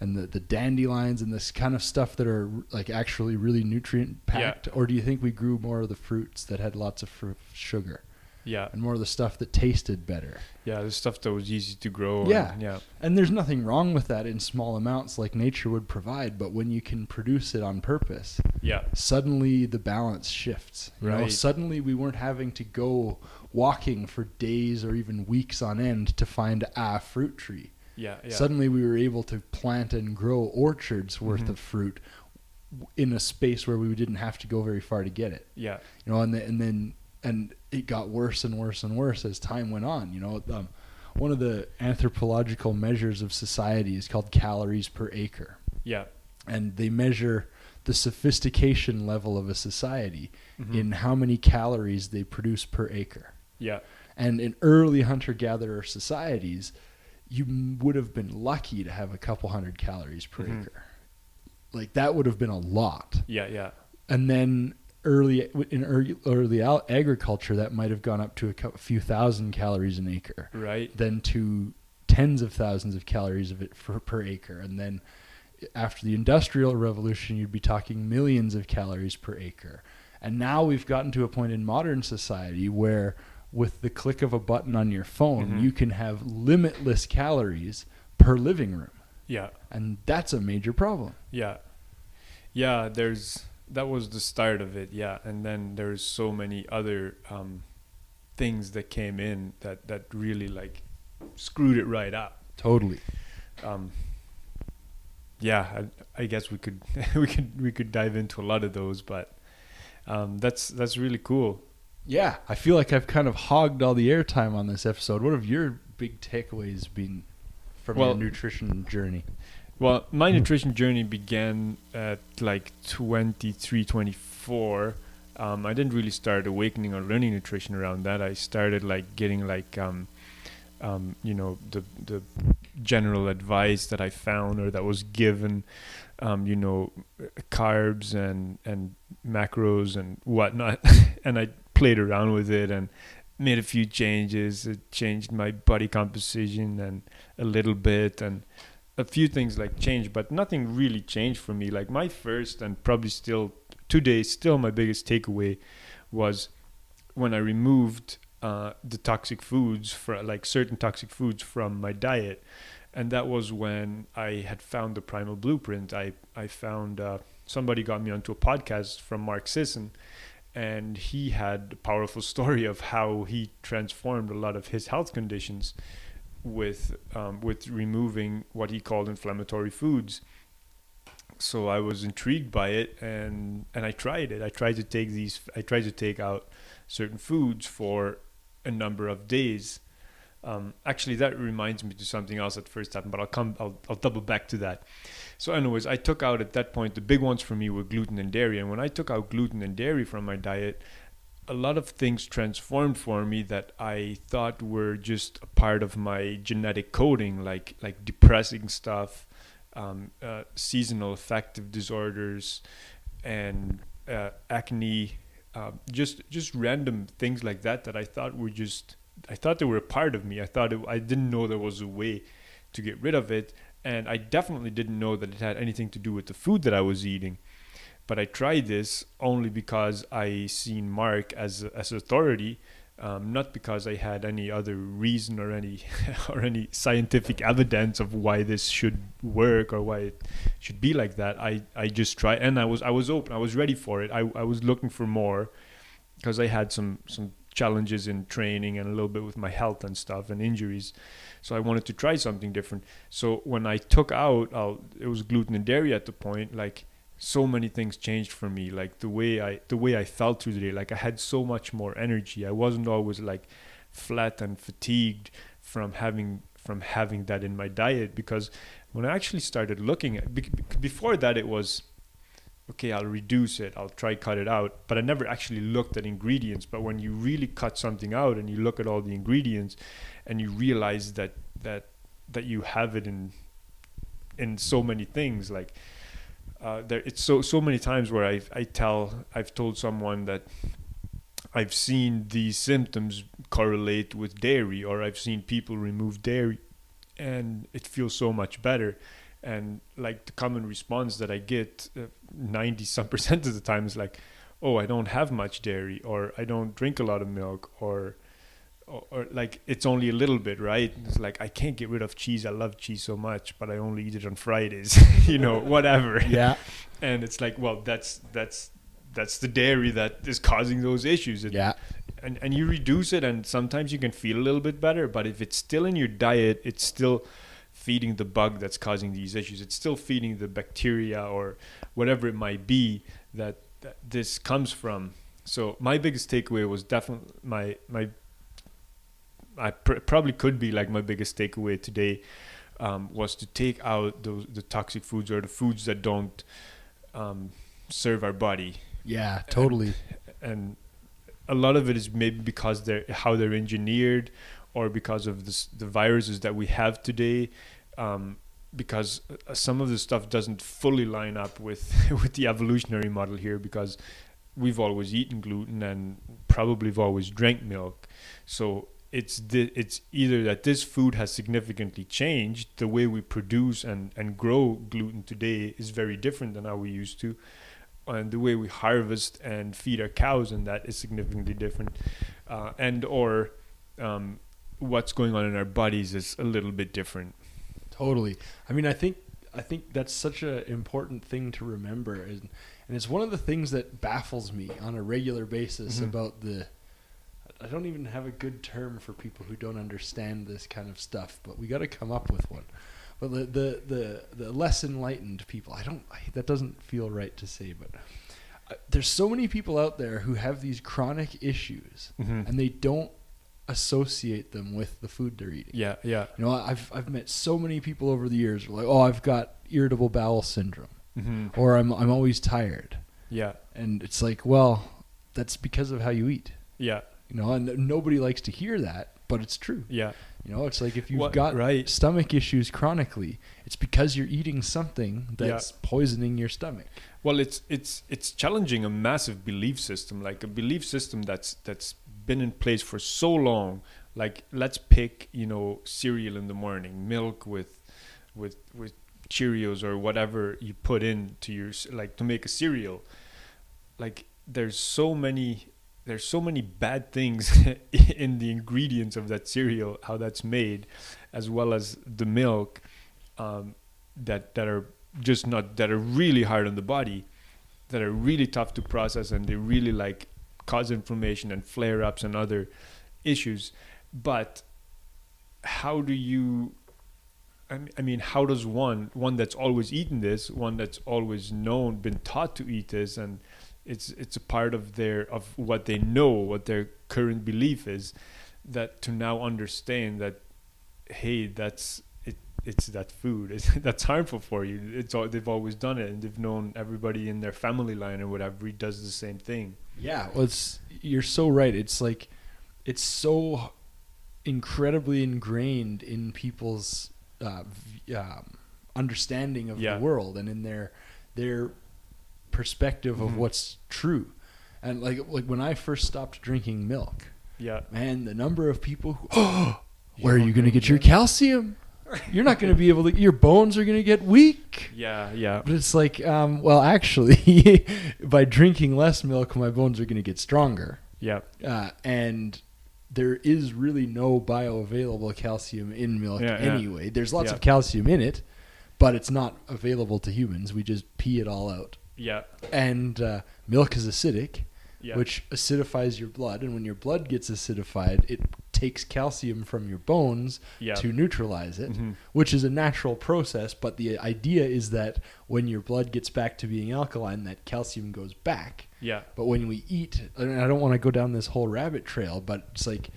Speaker 3: and the, the dandelions and this kind of stuff that are like actually really nutrient packed? Or do you think we grew more of the fruits that had lots of fr- sugar
Speaker 2: yeah,
Speaker 3: and more of the stuff that tasted better?
Speaker 2: yeah. The stuff that was easy to grow.
Speaker 3: Yeah.
Speaker 2: and, yeah,
Speaker 3: And there's nothing wrong with that in small amounts like nature would provide, but when you can produce it on purpose,
Speaker 2: yeah,
Speaker 3: suddenly the balance shifts. You know,
Speaker 2: Right.
Speaker 3: suddenly we weren't having to go walking for days or even weeks on end to find a fruit tree.
Speaker 2: Yeah, yeah.
Speaker 3: Suddenly we were able to plant and grow orchards worth
Speaker 2: Mhm.
Speaker 3: of fruit in a space where we didn't have to go very far to get it.
Speaker 2: yeah,
Speaker 3: You know, and the, and then and it got worse and worse and worse as time went on. You know, um, one of the anthropological measures of society is called calories per acre
Speaker 2: yeah.
Speaker 3: and they measure the sophistication level of a society
Speaker 2: Mhm.
Speaker 3: in how many calories they produce per acre.
Speaker 2: yeah,
Speaker 3: And in early hunter gatherer societies, you would have been lucky to have a couple hundred calories per
Speaker 2: Mhm.
Speaker 3: acre. Like that would have been a lot.
Speaker 2: yeah, yeah,
Speaker 3: And then early in early, early agriculture, that might have gone up to a few thousand calories an acre
Speaker 2: right.
Speaker 3: then to tens of thousands of calories of it for, per acre. And then after the Industrial Revolution, you'd be talking millions of calories per acre. And now we've gotten to a point in modern society where, with the click of a button on your phone,
Speaker 2: Mhm.
Speaker 3: you can have limitless calories per living room.
Speaker 2: Yeah,
Speaker 3: And that's a major problem.
Speaker 2: yeah, yeah. There's that was the start of it. Yeah, and then there's so many other um, things that came in that that really like screwed it right up.
Speaker 3: Totally.
Speaker 2: um, yeah, I, I guess we could we could we could dive into a lot of those, but um, that's that's really cool.
Speaker 3: Yeah. I feel like I've kind of hogged all the airtime on this episode. What have your big takeaways been from
Speaker 2: Well-
Speaker 3: your nutrition journey?
Speaker 2: Well, my nutrition journey began at like 23, 24. Um, I didn't really start awakening or learning nutrition around that. I started like getting like, um, um, you know, the the general advice that I found or that was given, um, you know, carbs and and macros and whatnot, and I played around with it and made a few changes. It changed my body composition and a little bit and a few things like changed, but nothing really changed for me. Like my first and probably still today, still my biggest takeaway was when I removed uh, the toxic foods for like certain toxic foods from my diet, and that was when I had found the primal blueprint. I I found uh, somebody got me onto a podcast from Mark Sisson. And he had a powerful story of how he transformed a lot of his health conditions with um, with removing what he called inflammatory foods. So I was intrigued by it, and and I tried it. I tried to take these. I tried to take out certain foods for a number of days. Um, actually, that reminds me to something else that first happened, but I'll come. I'll I'll double back to that. So, anyways, I took out at that point the big ones for me were gluten and dairy, and when I took out gluten and dairy from my diet, a lot of things transformed for me that I thought were just a part of my genetic coding, like like depressing stuff, um, uh, seasonal affective disorders, and uh, acne, uh, just just random things like that that I thought were just I thought they were a part of me. I thought it, I didn't know there was a way to get rid of it, and I definitely didn't know that it had anything to do with the food that I was eating but I tried this only because I seen Mark as as authority, um, not because I had any other reason or any or any scientific evidence of why this should work or why it should be like that. I I just tried and I was I was open. I was ready for it. I I was looking for more because I had some some challenges in training and a little bit with my health and stuff and injuries. So I wanted to try something different. So when I took out, I'll, it was gluten and dairy at the point, like so many things changed for me like the way i the way i felt through the day like i had so much more energy i wasn't always like flat and fatigued from having from having that in my diet because when i actually started looking at be- before that it was okay i'll reduce it i'll try cut it out. But i never actually looked at ingredients. But when you really cut something out and you look at all the ingredients and you realize that that that you have it in in so many things like uh, there it's so so many times where I I tell I've told someone that I've seen these symptoms correlate with dairy or I've seen people remove dairy and it feels so much better and like the common response that I get uh, 90 some percent of the time is like oh I don't have much dairy or I don't drink a lot of milk or or, or like it's only a little bit right it's like I can't get rid of cheese I love cheese so much but I only eat it on Fridays you know whatever
Speaker 3: Yeah.
Speaker 2: and it's like well that's that's that's the dairy that is causing those issues It-
Speaker 3: Yeah.
Speaker 2: and and you reduce it and sometimes you can feel a little bit better but if it's still in your diet it's still feeding the bug that's causing these issues it's still feeding the bacteria or whatever it might be that, that this comes from so my biggest takeaway was definitely my my I pr- probably could be like my biggest takeaway today um, was to take out those the toxic foods or the foods that don't um, serve our body
Speaker 3: Yeah. Totally.
Speaker 2: and a lot of it is maybe because they're how they're engineered or because of this, the viruses that we have today um, because uh, some of the stuff doesn't fully line up with with the evolutionary model here because we've always eaten gluten and probably have always drank milk. So it's the, it's either that this food has significantly changed the way we produce and, and grow gluten today is very different than how we used to and the way we harvest and feed our cows and that is significantly different uh, and or um, what's going on in our bodies is a little bit different
Speaker 3: Totally. I mean, I think I think that's such an important thing to remember, and and it's one of the things that baffles me on a regular basis
Speaker 2: Mhm.
Speaker 3: about the. I don't even have a good term for people who don't understand this kind of stuff, but we got to come up with one. But the the the, the less enlightened people, I don't. I, that doesn't feel right to say, but uh, there's so many people out there who have these chronic issues
Speaker 2: mm-hmm.
Speaker 3: and they don't associate them with the food they're eating.
Speaker 2: Yeah, yeah.
Speaker 3: You know, I've I've met so many people over the years who are like, "Oh, I've got irritable bowel syndrome,"
Speaker 2: hmm
Speaker 3: or "I'm I'm always tired,"
Speaker 2: Yeah,
Speaker 3: and it's like, well, that's because of how you eat.
Speaker 2: yeah,
Speaker 3: You know, and nobody likes to hear that, but it's true.
Speaker 2: yeah.
Speaker 3: You know, it's like if you've
Speaker 2: What-
Speaker 3: got
Speaker 2: right.
Speaker 3: stomach issues chronically, it's because you're eating something that's poisoning your stomach.
Speaker 2: Well, it's it's it's challenging a massive belief system, like a belief system that's that's been in place for so long. Like let's pick, you know, cereal in the morning, milk with with with Cheerios or whatever you put in to your like to make a cereal. Like there's so many there's so many bad things in the ingredients of that cereal, how that's made, as well as the milk, um, that that are just not that are really hard on the body, that are really tough to process, and they really like cause inflammation and flare ups and other issues. But how do you? I mean- how does one one that's always eaten this, one that's always known, been taught to eat this, and it's it's a part of their of what they know, what their current belief is, that to now understand that, hey, that's it. It's that food. It's, that's harmful for you. It's all they've always done it, and they've known everybody in their family line or whatever does the same thing.
Speaker 3: Yeah, well, it's you're so right. It's like it's so incredibly ingrained in people's uh, um, understanding of
Speaker 2: Yeah.
Speaker 3: the world and in their their perspective of
Speaker 2: Mhm.
Speaker 3: what's true. And like like when I first stopped drinking milk,
Speaker 2: Yeah,
Speaker 3: man, the number of people who, oh, where are you going to get your calcium? You're not going to be able to. Your bones are going to get weak.
Speaker 2: yeah, yeah,
Speaker 3: But it's like, um, well, actually, by drinking less milk, my bones are going to get stronger.
Speaker 2: yeah,
Speaker 3: Uh, and there is really no bioavailable calcium in milk
Speaker 2: Yeah, yeah.
Speaker 3: anyway. There's lots
Speaker 2: Yeah.
Speaker 3: of calcium in it, but it's not available to humans. We just pee it all out.
Speaker 2: yeah,
Speaker 3: And uh, milk is acidic,
Speaker 2: yeah.
Speaker 3: which acidifies your blood. And when your blood gets acidified, it takes calcium from your bones
Speaker 2: yeah.
Speaker 3: to neutralize it
Speaker 2: Mhm.
Speaker 3: which is a natural process. But the idea is that when your blood gets back to being alkaline, that calcium goes back.
Speaker 2: Yeah,
Speaker 3: But when we eat, and I don't want to go down this whole rabbit trail, but it's like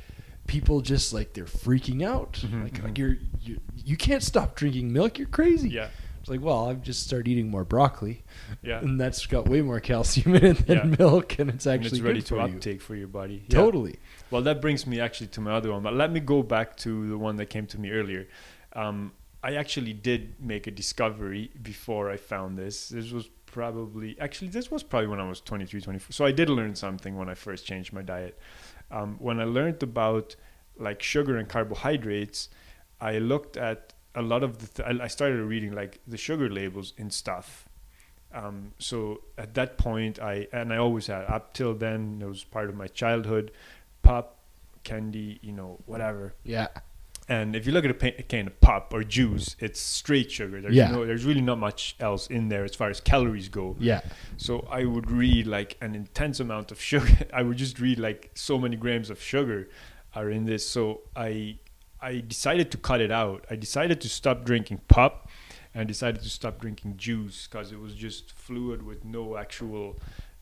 Speaker 3: people just like they're freaking out.
Speaker 2: Mhm,
Speaker 3: like,
Speaker 2: mhm.
Speaker 3: like you're you you can't stop drinking milk. You're crazy.
Speaker 2: yeah,
Speaker 3: It's like, well, I've just started eating more broccoli,
Speaker 2: yeah.
Speaker 3: and that's got way more calcium in it than
Speaker 2: Yeah.
Speaker 3: milk, and it's
Speaker 2: And
Speaker 3: actually
Speaker 2: it's ready
Speaker 3: good
Speaker 2: to
Speaker 3: for you.
Speaker 2: uptake for your body. Yeah.
Speaker 3: Totally.
Speaker 2: Well, that brings me actually to my other one, but let me go back to the one that came to me earlier. Um, I actually did make a discovery before I found this. This was probably, actually, this was probably when I was 23, 24. So I did learn something when I first changed my diet. Um, when I learned about like sugar and carbohydrates, I looked at a lot of the, th- I I started reading like the sugar labels in stuff. Um, so at that point, I and I always had up till then. It was part of my childhood, pop, candy, you know, whatever.
Speaker 3: Yeah.
Speaker 2: And if you look at a, pa- a can of pop or juice, it's straight sugar. There's
Speaker 3: Yeah.
Speaker 2: no, there's really not much else in there as far as calories go.
Speaker 3: Yeah.
Speaker 2: So I would read like an intense amount of sugar. I would just read like so many grams of sugar are in this. So I I decided to cut it out. I decided to stop drinking pop and decided to stop drinking juice because it was just fluid with no actual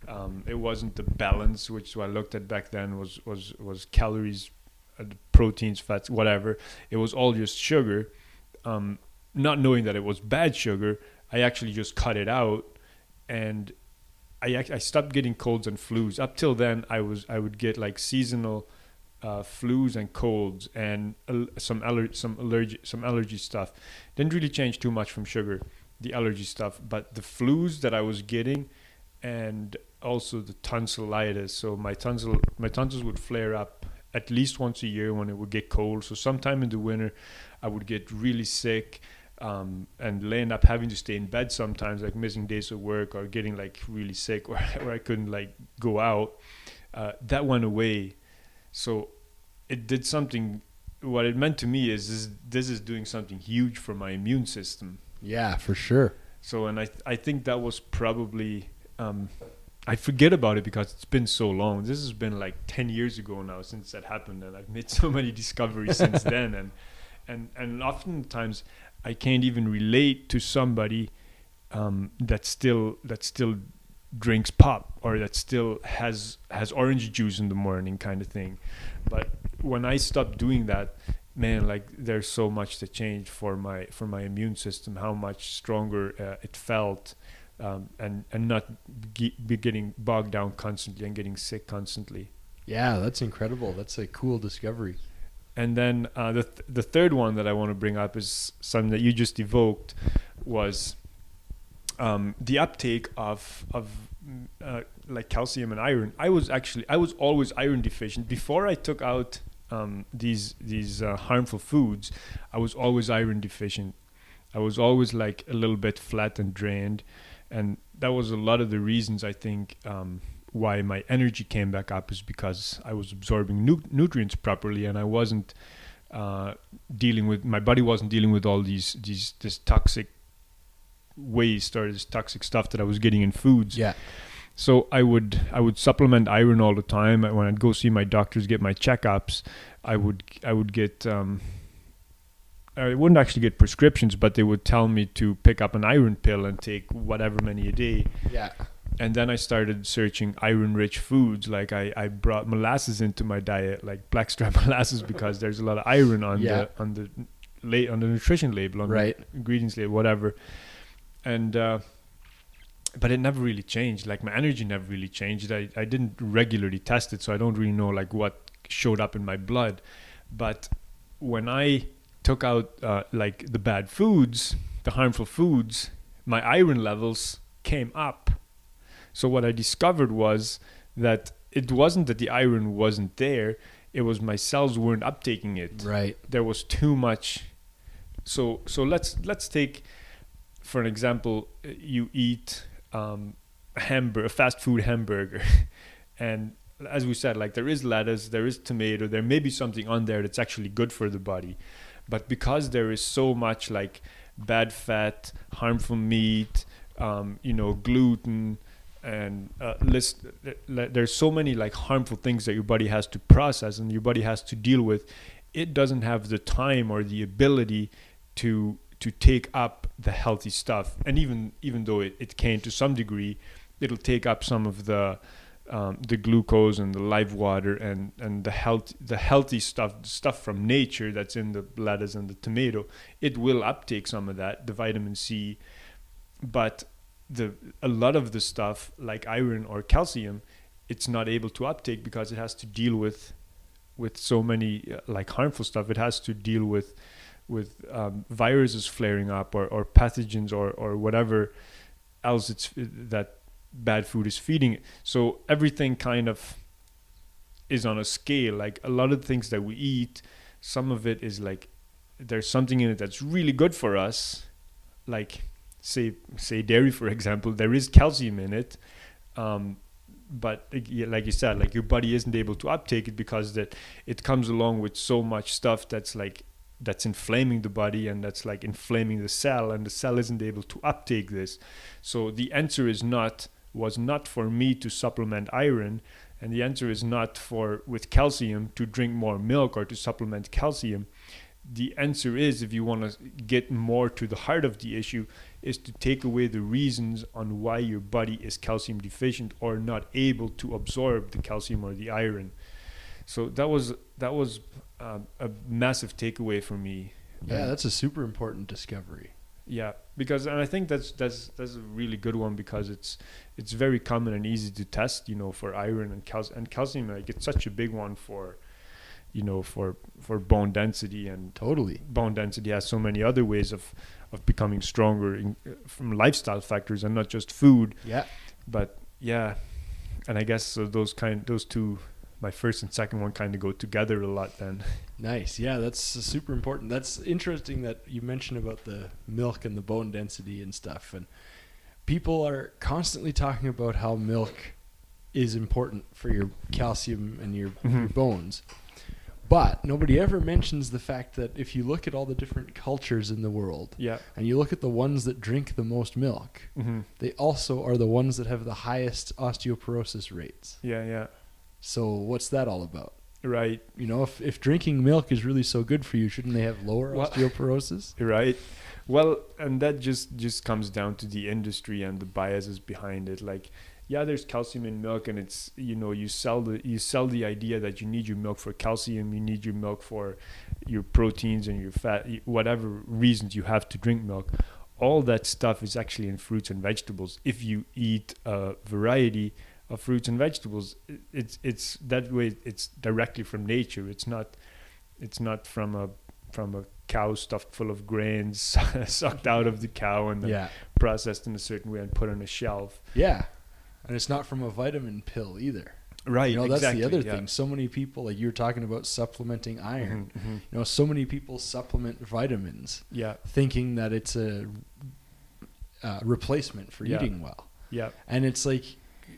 Speaker 2: um, it wasn't the balance which I looked at back then was was was calories uh, proteins fats whatever it was all just sugar um, not knowing that it was bad sugar I actually just cut it out and I I stopped getting colds and flus. Up till then, I was I would get like seasonal uh, flus and colds and al- some aller- some allergy some allergy stuff. Didn't really change too much from sugar, the allergy stuff, but the flus that I was getting, and also the tonsillitis. So my tonsil my tonsils would flare up at least once a year when it would get cold. So sometime in the winter, I would get really sick um, and end up having to stay in bed sometimes, like missing days of work or getting like really sick or where I couldn't like go out. Uh, that went away. So it did something. What it meant to me is this, this is doing something huge for my immune system.
Speaker 3: Yeah, for sure.
Speaker 2: So, and I, th- I think that was probably, um, I forget about it because it's been so long. This has been like 10 years ago now since that happened. And I've made so many discoveries since then. And, and, and oftentimes I can't even relate to somebody, um, that still, that still drinks pop or that still has, has orange juice in the morning kind of thing. But when I stopped doing that, man, like there's so much to change for my for my immune system. How much stronger uh, it felt, um, and and not ge- be getting bogged down constantly and getting sick constantly.
Speaker 3: Yeah, that's incredible. That's a cool discovery.
Speaker 2: And then uh, the th- the third one that I want to bring up is something that you just evoked was um, the uptake of of uh, like calcium and iron. I was actually I was always iron deficient before I took out um, these these uh, harmful foods. I was always iron deficient. I was always like a little bit flat and drained, and that was a lot of the reasons I think um, why my energy came back up is because I was absorbing nu- nutrients properly and I wasn't uh, dealing with my body wasn't dealing with all these these this toxic waste or this toxic stuff that I was getting in foods.
Speaker 3: Yeah.
Speaker 2: So I would I would supplement iron all the time. When I'd go see my doctors, get my checkups, I would I would get um, I wouldn't actually get prescriptions, but they would tell me to pick up an iron pill and take whatever many a day.
Speaker 3: Yeah.
Speaker 2: And then I started searching iron-rich foods. Like I, I brought molasses into my diet, like blackstrap molasses, because there's a lot of iron on
Speaker 3: Yeah.
Speaker 2: the on the la- on the nutrition label, on
Speaker 3: Right.
Speaker 2: the ingredients label, whatever. And uh, but it never really changed. Like my energy never really changed. I, I didn't regularly test it, so I don't really know like what showed up in my blood. But when I took out uh, like the bad foods, the harmful foods, my iron levels came up. So what I discovered was that it wasn't that the iron wasn't there; it was my cells weren't uptaking it
Speaker 3: Right.
Speaker 2: there was too much so so let's let's take for an example uh, you eat um, a hamburger a fast food hamburger. And as we said like there is lettuce there is tomato there may be something on there that's actually good for the body. But because there is so much like bad fat harmful meat um, you know gluten and uh, list there's so many like harmful things that your body has to process and your body has to deal with it doesn't have the time or the ability to to take up the healthy stuff. And even even though it, it can to some degree it'll take up some of the um, the glucose and the live water and and the health the healthy stuff stuff from nature that's in the lettuce and the tomato it will uptake some of that the vitamin C. But the a lot of the stuff like iron or calcium it's not able to uptake because it has to deal with with so many uh, like harmful stuff. It has to deal with with um, viruses flaring up or, or pathogens or or whatever else it's that bad food is feeding it. So everything kind of is on a scale. Like a lot of things that we eat some of it is like there's something in it that's really good for us. Like say say dairy for example there is calcium in it um, but like like you said like your body isn't able to uptake it because that it comes along with so much stuff that's like that's inflaming the body and that's like inflaming the cell and the cell isn't able to uptake this. So the answer is not was not for me to supplement iron and the answer is not for with calcium to drink more milk or to supplement calcium. The answer is if you want to get more to the heart of the issue is to take away the reasons on why your body is calcium deficient or not able to absorb the calcium or the iron. So that was that was uh, a massive takeaway for me
Speaker 3: Yeah,
Speaker 2: And-
Speaker 3: that's a super important discovery.
Speaker 2: yeah because and i think that's that's that's a really good one because it's it's very common and easy to test you know for iron and calcium and calcium like it's such a big one for you know for for bone density and
Speaker 3: Totally.
Speaker 2: bone density has so many other ways of of becoming stronger in, from lifestyle factors and not just food
Speaker 3: Yeah.
Speaker 2: but yeah and i guess so those kind those two my first and second one kind of go together a lot then
Speaker 3: Nice. Yeah, that's super important. That's interesting that you mentioned about the milk and the bone density and stuff. And people are constantly talking about how milk is important for your calcium and your, your
Speaker 2: Mhm.
Speaker 3: bones. But nobody ever mentions the fact that if you look at all the different cultures in the world
Speaker 2: yeah
Speaker 3: and you look at the ones that drink the most milk,
Speaker 2: hmm
Speaker 3: they also are the ones that have the highest osteoporosis rates.
Speaker 2: yeah yeah
Speaker 3: So what's that all about?
Speaker 2: right
Speaker 3: You know, if, if drinking milk is really so good for you, shouldn't they have lower
Speaker 2: Well-
Speaker 3: osteoporosis?
Speaker 2: right well and that just just comes down to the industry and the biases behind it like yeah, there's calcium in milk, and it's you know you sell the you sell the idea that you need your milk for calcium, you need your milk for your proteins and your fat, whatever reasons you have to drink milk. All that stuff is actually in fruits and vegetables. If you eat a variety of fruits and vegetables, it's it's that way. It's directly from nature. It's not it's not from a from a cow stuffed full of grains sucked out of the cow and then
Speaker 3: Yeah.
Speaker 2: processed in a certain way and put on a shelf.
Speaker 3: Yeah. And it's not from a vitamin pill either.
Speaker 2: Right.
Speaker 3: You know, that's the other
Speaker 2: yeah.
Speaker 3: thing. So many people, like you were talking about supplementing iron.
Speaker 2: Mhm, mhm.
Speaker 3: You know, so many people supplement vitamins
Speaker 2: Yeah.
Speaker 3: thinking that it's a uh, replacement for
Speaker 2: Yeah.
Speaker 3: eating well.
Speaker 2: Yeah.
Speaker 3: And it's like,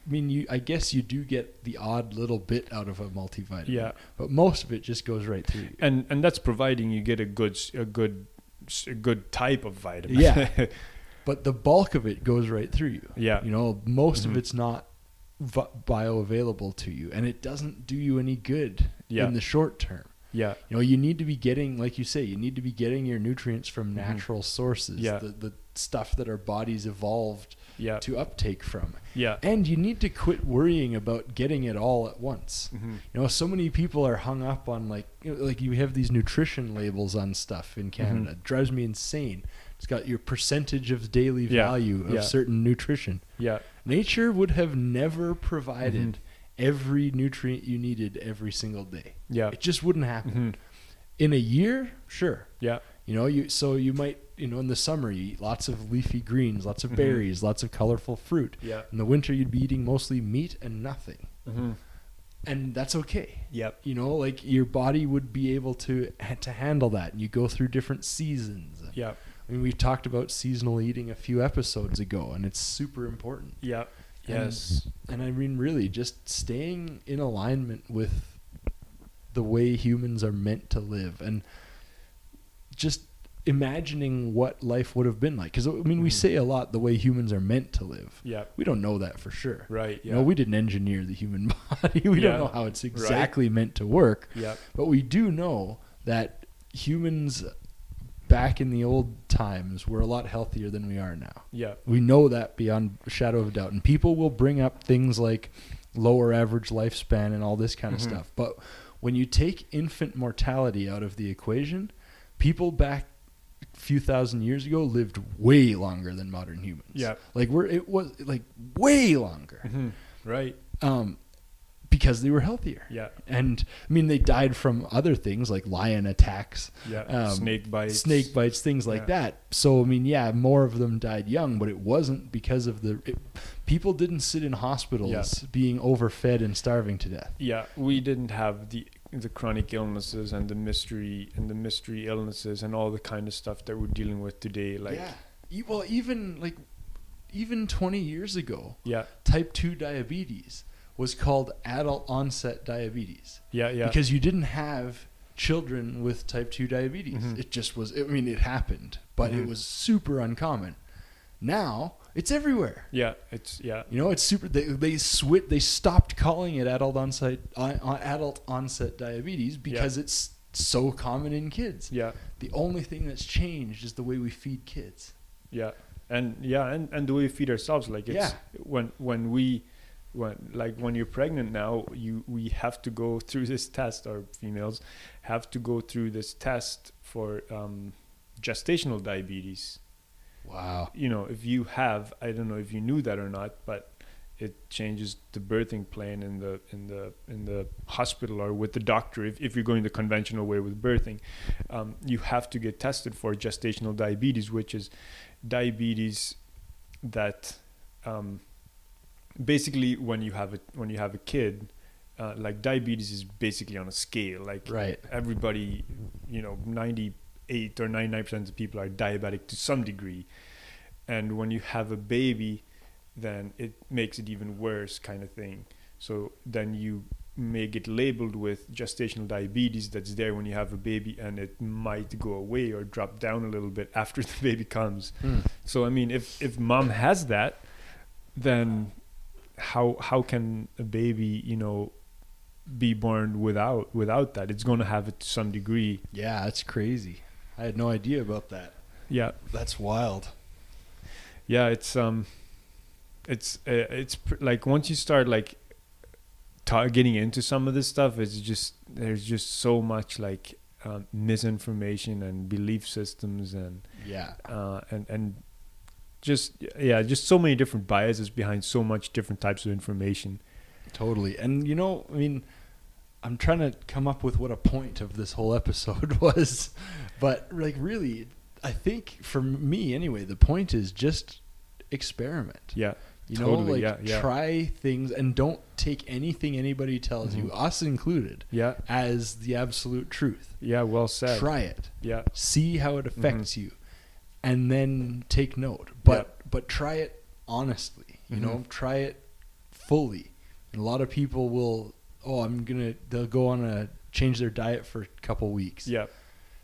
Speaker 3: mean, you. I guess you do get the odd little bit out of a multivitamin.
Speaker 2: Yeah.
Speaker 3: But most of it just goes right through you.
Speaker 2: And and that's providing you get a good a good a good type of vitamin.
Speaker 3: Yeah. But the bulk of it goes right through you.
Speaker 2: yeah.
Speaker 3: You know, most
Speaker 2: Mhm.
Speaker 3: of it's not vi- bioavailable to you, and it doesn't do you any good
Speaker 2: Yeah.
Speaker 3: in the short term.
Speaker 2: Yeah.
Speaker 3: You know, you need to be getting, like you say, you need to be getting your nutrients from
Speaker 2: Mhm.
Speaker 3: natural sources,
Speaker 2: Yeah.
Speaker 3: the, the stuff that our bodies evolved
Speaker 2: Yeah.
Speaker 3: to uptake from.
Speaker 2: Yeah.
Speaker 3: And you need to quit worrying about getting it all at once.
Speaker 2: Mhm.
Speaker 3: You know, so many people are hung up on like, you know, like you have these nutrition labels on stuff in Canada.
Speaker 2: Mhm.
Speaker 3: It drives me insane. It's got your percentage of daily
Speaker 2: Yeah.
Speaker 3: value of
Speaker 2: Yeah.
Speaker 3: certain nutrition.
Speaker 2: Yeah.
Speaker 3: Nature would have never provided
Speaker 2: Mhm.
Speaker 3: every nutrient you needed every single day.
Speaker 2: Yeah.
Speaker 3: It just wouldn't happen.
Speaker 2: Mhm.
Speaker 3: In a year, sure.
Speaker 2: Yeah.
Speaker 3: You know, you so you might, you know, in the summer you eat lots of leafy greens, lots of
Speaker 2: Mhm.
Speaker 3: berries, lots of colorful fruit.
Speaker 2: Yeah.
Speaker 3: In the winter you'd be eating mostly meat and nothing.
Speaker 2: Mhm.
Speaker 3: And that's okay.
Speaker 2: Yep.
Speaker 3: You know, like your body would be able to to handle that. And you go through different seasons.
Speaker 2: Yeah.
Speaker 3: I mean, we talked about seasonal eating a few episodes ago, and it's super important. And-
Speaker 2: Yes.
Speaker 3: And I mean, really, just staying in alignment with the way humans are meant to live, and just imagining what life would have been like. Because I mean, we
Speaker 2: Mhm.
Speaker 3: say a lot the way humans are meant to live.
Speaker 2: Yeah.
Speaker 3: We don't know that for sure.
Speaker 2: Right.
Speaker 3: You
Speaker 2: Yeah.
Speaker 3: know, we didn't engineer the human body. we
Speaker 2: Yeah.
Speaker 3: don't know how it's exactly meant to work.
Speaker 2: yeah.
Speaker 3: But we do know that humans back in the old times were a lot healthier than we are now.
Speaker 2: Yeah.
Speaker 3: We know that beyond shadow of a doubt. And people will bring up things like lower average lifespan and all this kind of
Speaker 2: Mhm.
Speaker 3: stuff. But when you take infant mortality out of the equation, people back few thousand years ago lived way longer than modern humans.
Speaker 2: Yeah.
Speaker 3: Like we're it was like way longer.
Speaker 2: Mhm. Right.
Speaker 3: Um because they were healthier.
Speaker 2: Yeah.
Speaker 3: And I mean they died from other things like lion attacks
Speaker 2: Yeah.
Speaker 3: Um,
Speaker 2: snake bites.
Speaker 3: snake bites, things like
Speaker 2: Yeah.
Speaker 3: that. So I mean, yeah, more of them died young, but it wasn't because of the it, people didn't sit in hospitals
Speaker 2: Yeah.
Speaker 3: being overfed and starving to death.
Speaker 2: Yeah, we didn't have the the chronic illnesses and the mystery and the mystery illnesses and all the kind of stuff that we're dealing with today. Like,
Speaker 3: yeah, E- well, even like even 20 years ago,
Speaker 2: yeah,
Speaker 3: type 2 diabetes was called adult onset diabetes
Speaker 2: yeah, yeah,
Speaker 3: because you didn't have children with type 2 diabetes.
Speaker 2: Mhm.
Speaker 3: It just was I mean, it happened, but it
Speaker 2: Mhm.
Speaker 3: was super uncommon. Now, it's everywhere.
Speaker 2: yeah. It's yeah,
Speaker 3: You know, it's super. They they swit. They stopped calling it adult onset uh, uh, adult onset diabetes because it's so common in kids.
Speaker 2: yeah,
Speaker 3: The only thing that's changed is the way we feed kids.
Speaker 2: yeah, and yeah, and and the way we feed ourselves. Like, it's
Speaker 3: Yeah.
Speaker 2: when when we when like when you're pregnant now, you we have to go through this test. Or females have to go through this test for um, gestational diabetes.
Speaker 3: Wow.
Speaker 2: you know, if you have, I don't know if you knew that or not, but it changes the birthing plan in the in the in the hospital or with the doctor. If if you're going the conventional way with birthing, um, you have to get tested for gestational diabetes, which is diabetes that um, basically when you have a when you have a kid. Uh, like diabetes is basically on a scale. Like
Speaker 3: Right.
Speaker 2: everybody, you know, 98 or 99% of people are diabetic to some degree. And when you have a baby, then it makes it even worse, kind of thing. So then you may get labeled with gestational diabetes that's there when you have a baby, and it might go away or drop down a little bit after the baby comes. Hmm. So I mean, if if mom has that, then how how can a baby, you know, be born without without that? It's going to have it to some degree.
Speaker 3: Yeah, that's crazy. I had no idea about that.
Speaker 2: Yeah,
Speaker 3: That's wild.
Speaker 2: yeah. It's um, it's uh, it's pr- like once you start like ta- getting into some of this stuff, it's just there's just so much like um, misinformation and belief systems and
Speaker 3: Yeah.
Speaker 2: uh, and and just yeah, just so many different biases behind so much different types of information.
Speaker 3: Totally. And you know, I mean, I'm trying to come up with what a point of this whole episode was, but like really, I think for me anyway, the point is just experiment.
Speaker 2: Yeah,
Speaker 3: You know, like
Speaker 2: yeah, yeah.
Speaker 3: try things and don't take anything anybody tells you,
Speaker 2: Mhm.
Speaker 3: us included,
Speaker 2: yeah,
Speaker 3: as the absolute truth.
Speaker 2: yeah. Well said.
Speaker 3: Try it.
Speaker 2: Yeah,
Speaker 3: See how it affects
Speaker 2: Mm-hmm.
Speaker 3: you and then take note. But but try it honestly. You know,
Speaker 2: Mhm.
Speaker 3: try it fully. And a lot of people will oh, I'm going to they'll go on a change their diet for a couple weeks.
Speaker 2: yeah,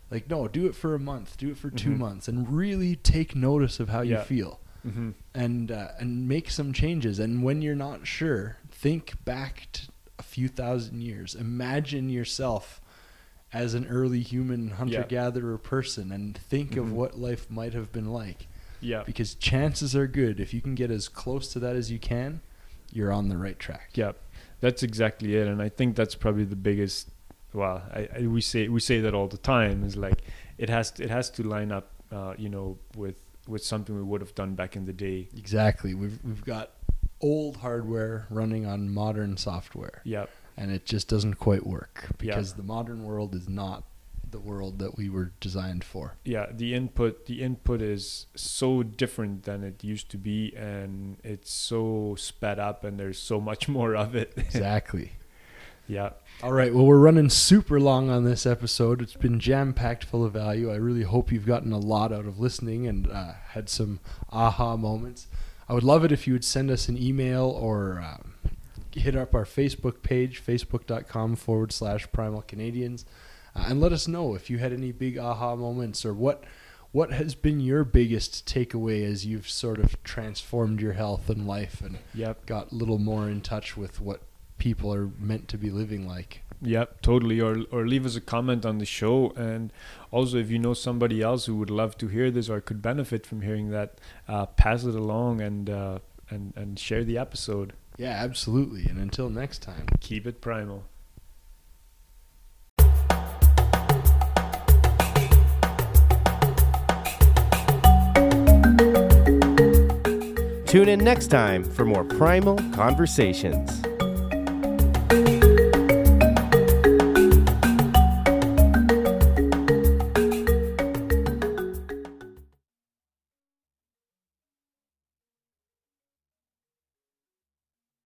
Speaker 3: Like no, do it for a month, do it for 2
Speaker 2: Mhm.
Speaker 3: months and really take notice of how you
Speaker 2: Yeah.
Speaker 3: feel
Speaker 2: hmm
Speaker 3: and uh, and make some changes. And when you're not sure, think back to a few thousand years. Imagine yourself as an early human hunter gatherer person, and think of
Speaker 2: Mhm.
Speaker 3: what life might have been like.
Speaker 2: yeah,
Speaker 3: Because chances are good if you can get as close to that as you can, you're on the right track.
Speaker 2: yeah. That's exactly it, and I think that's probably the biggest. Well, I, I we say we say that all the time. Is like it has to, it has to line up, uh, you know, with with something we would have done back in the day.
Speaker 3: Exactly. We've we've got old hardware running on modern software,
Speaker 2: Yeah,
Speaker 3: and it just doesn't quite work because the modern world is not the world that we were designed for.
Speaker 2: yeah. The input the input is so different than it used to be, and it's so sped up, and there's so much more of it.
Speaker 3: Exactly.
Speaker 2: Yeah,
Speaker 3: All right. Well, we're running super long on this episode. It's been jam packed full of value. I really hope you've gotten a lot out of listening and uh, had some aha moments. I would love it if you would send us an email or um, hit up our Facebook page, facebook.com forward slash primal Canadians, uh, and let us know if you had any big aha moments or what. What has been your biggest takeaway as you've sort of transformed your health and life and
Speaker 2: yep.
Speaker 3: got a little more in touch with what people are meant to be living like?
Speaker 2: Yep, totally. Or or leave us a comment on the show, and also if you know somebody else who would love to hear this or could benefit from hearing that, uh, pass it along and uh, and and share the episode.
Speaker 3: Yeah, absolutely. And until next time.
Speaker 2: Keep it primal.
Speaker 1: Tune in next time for more primal conversations.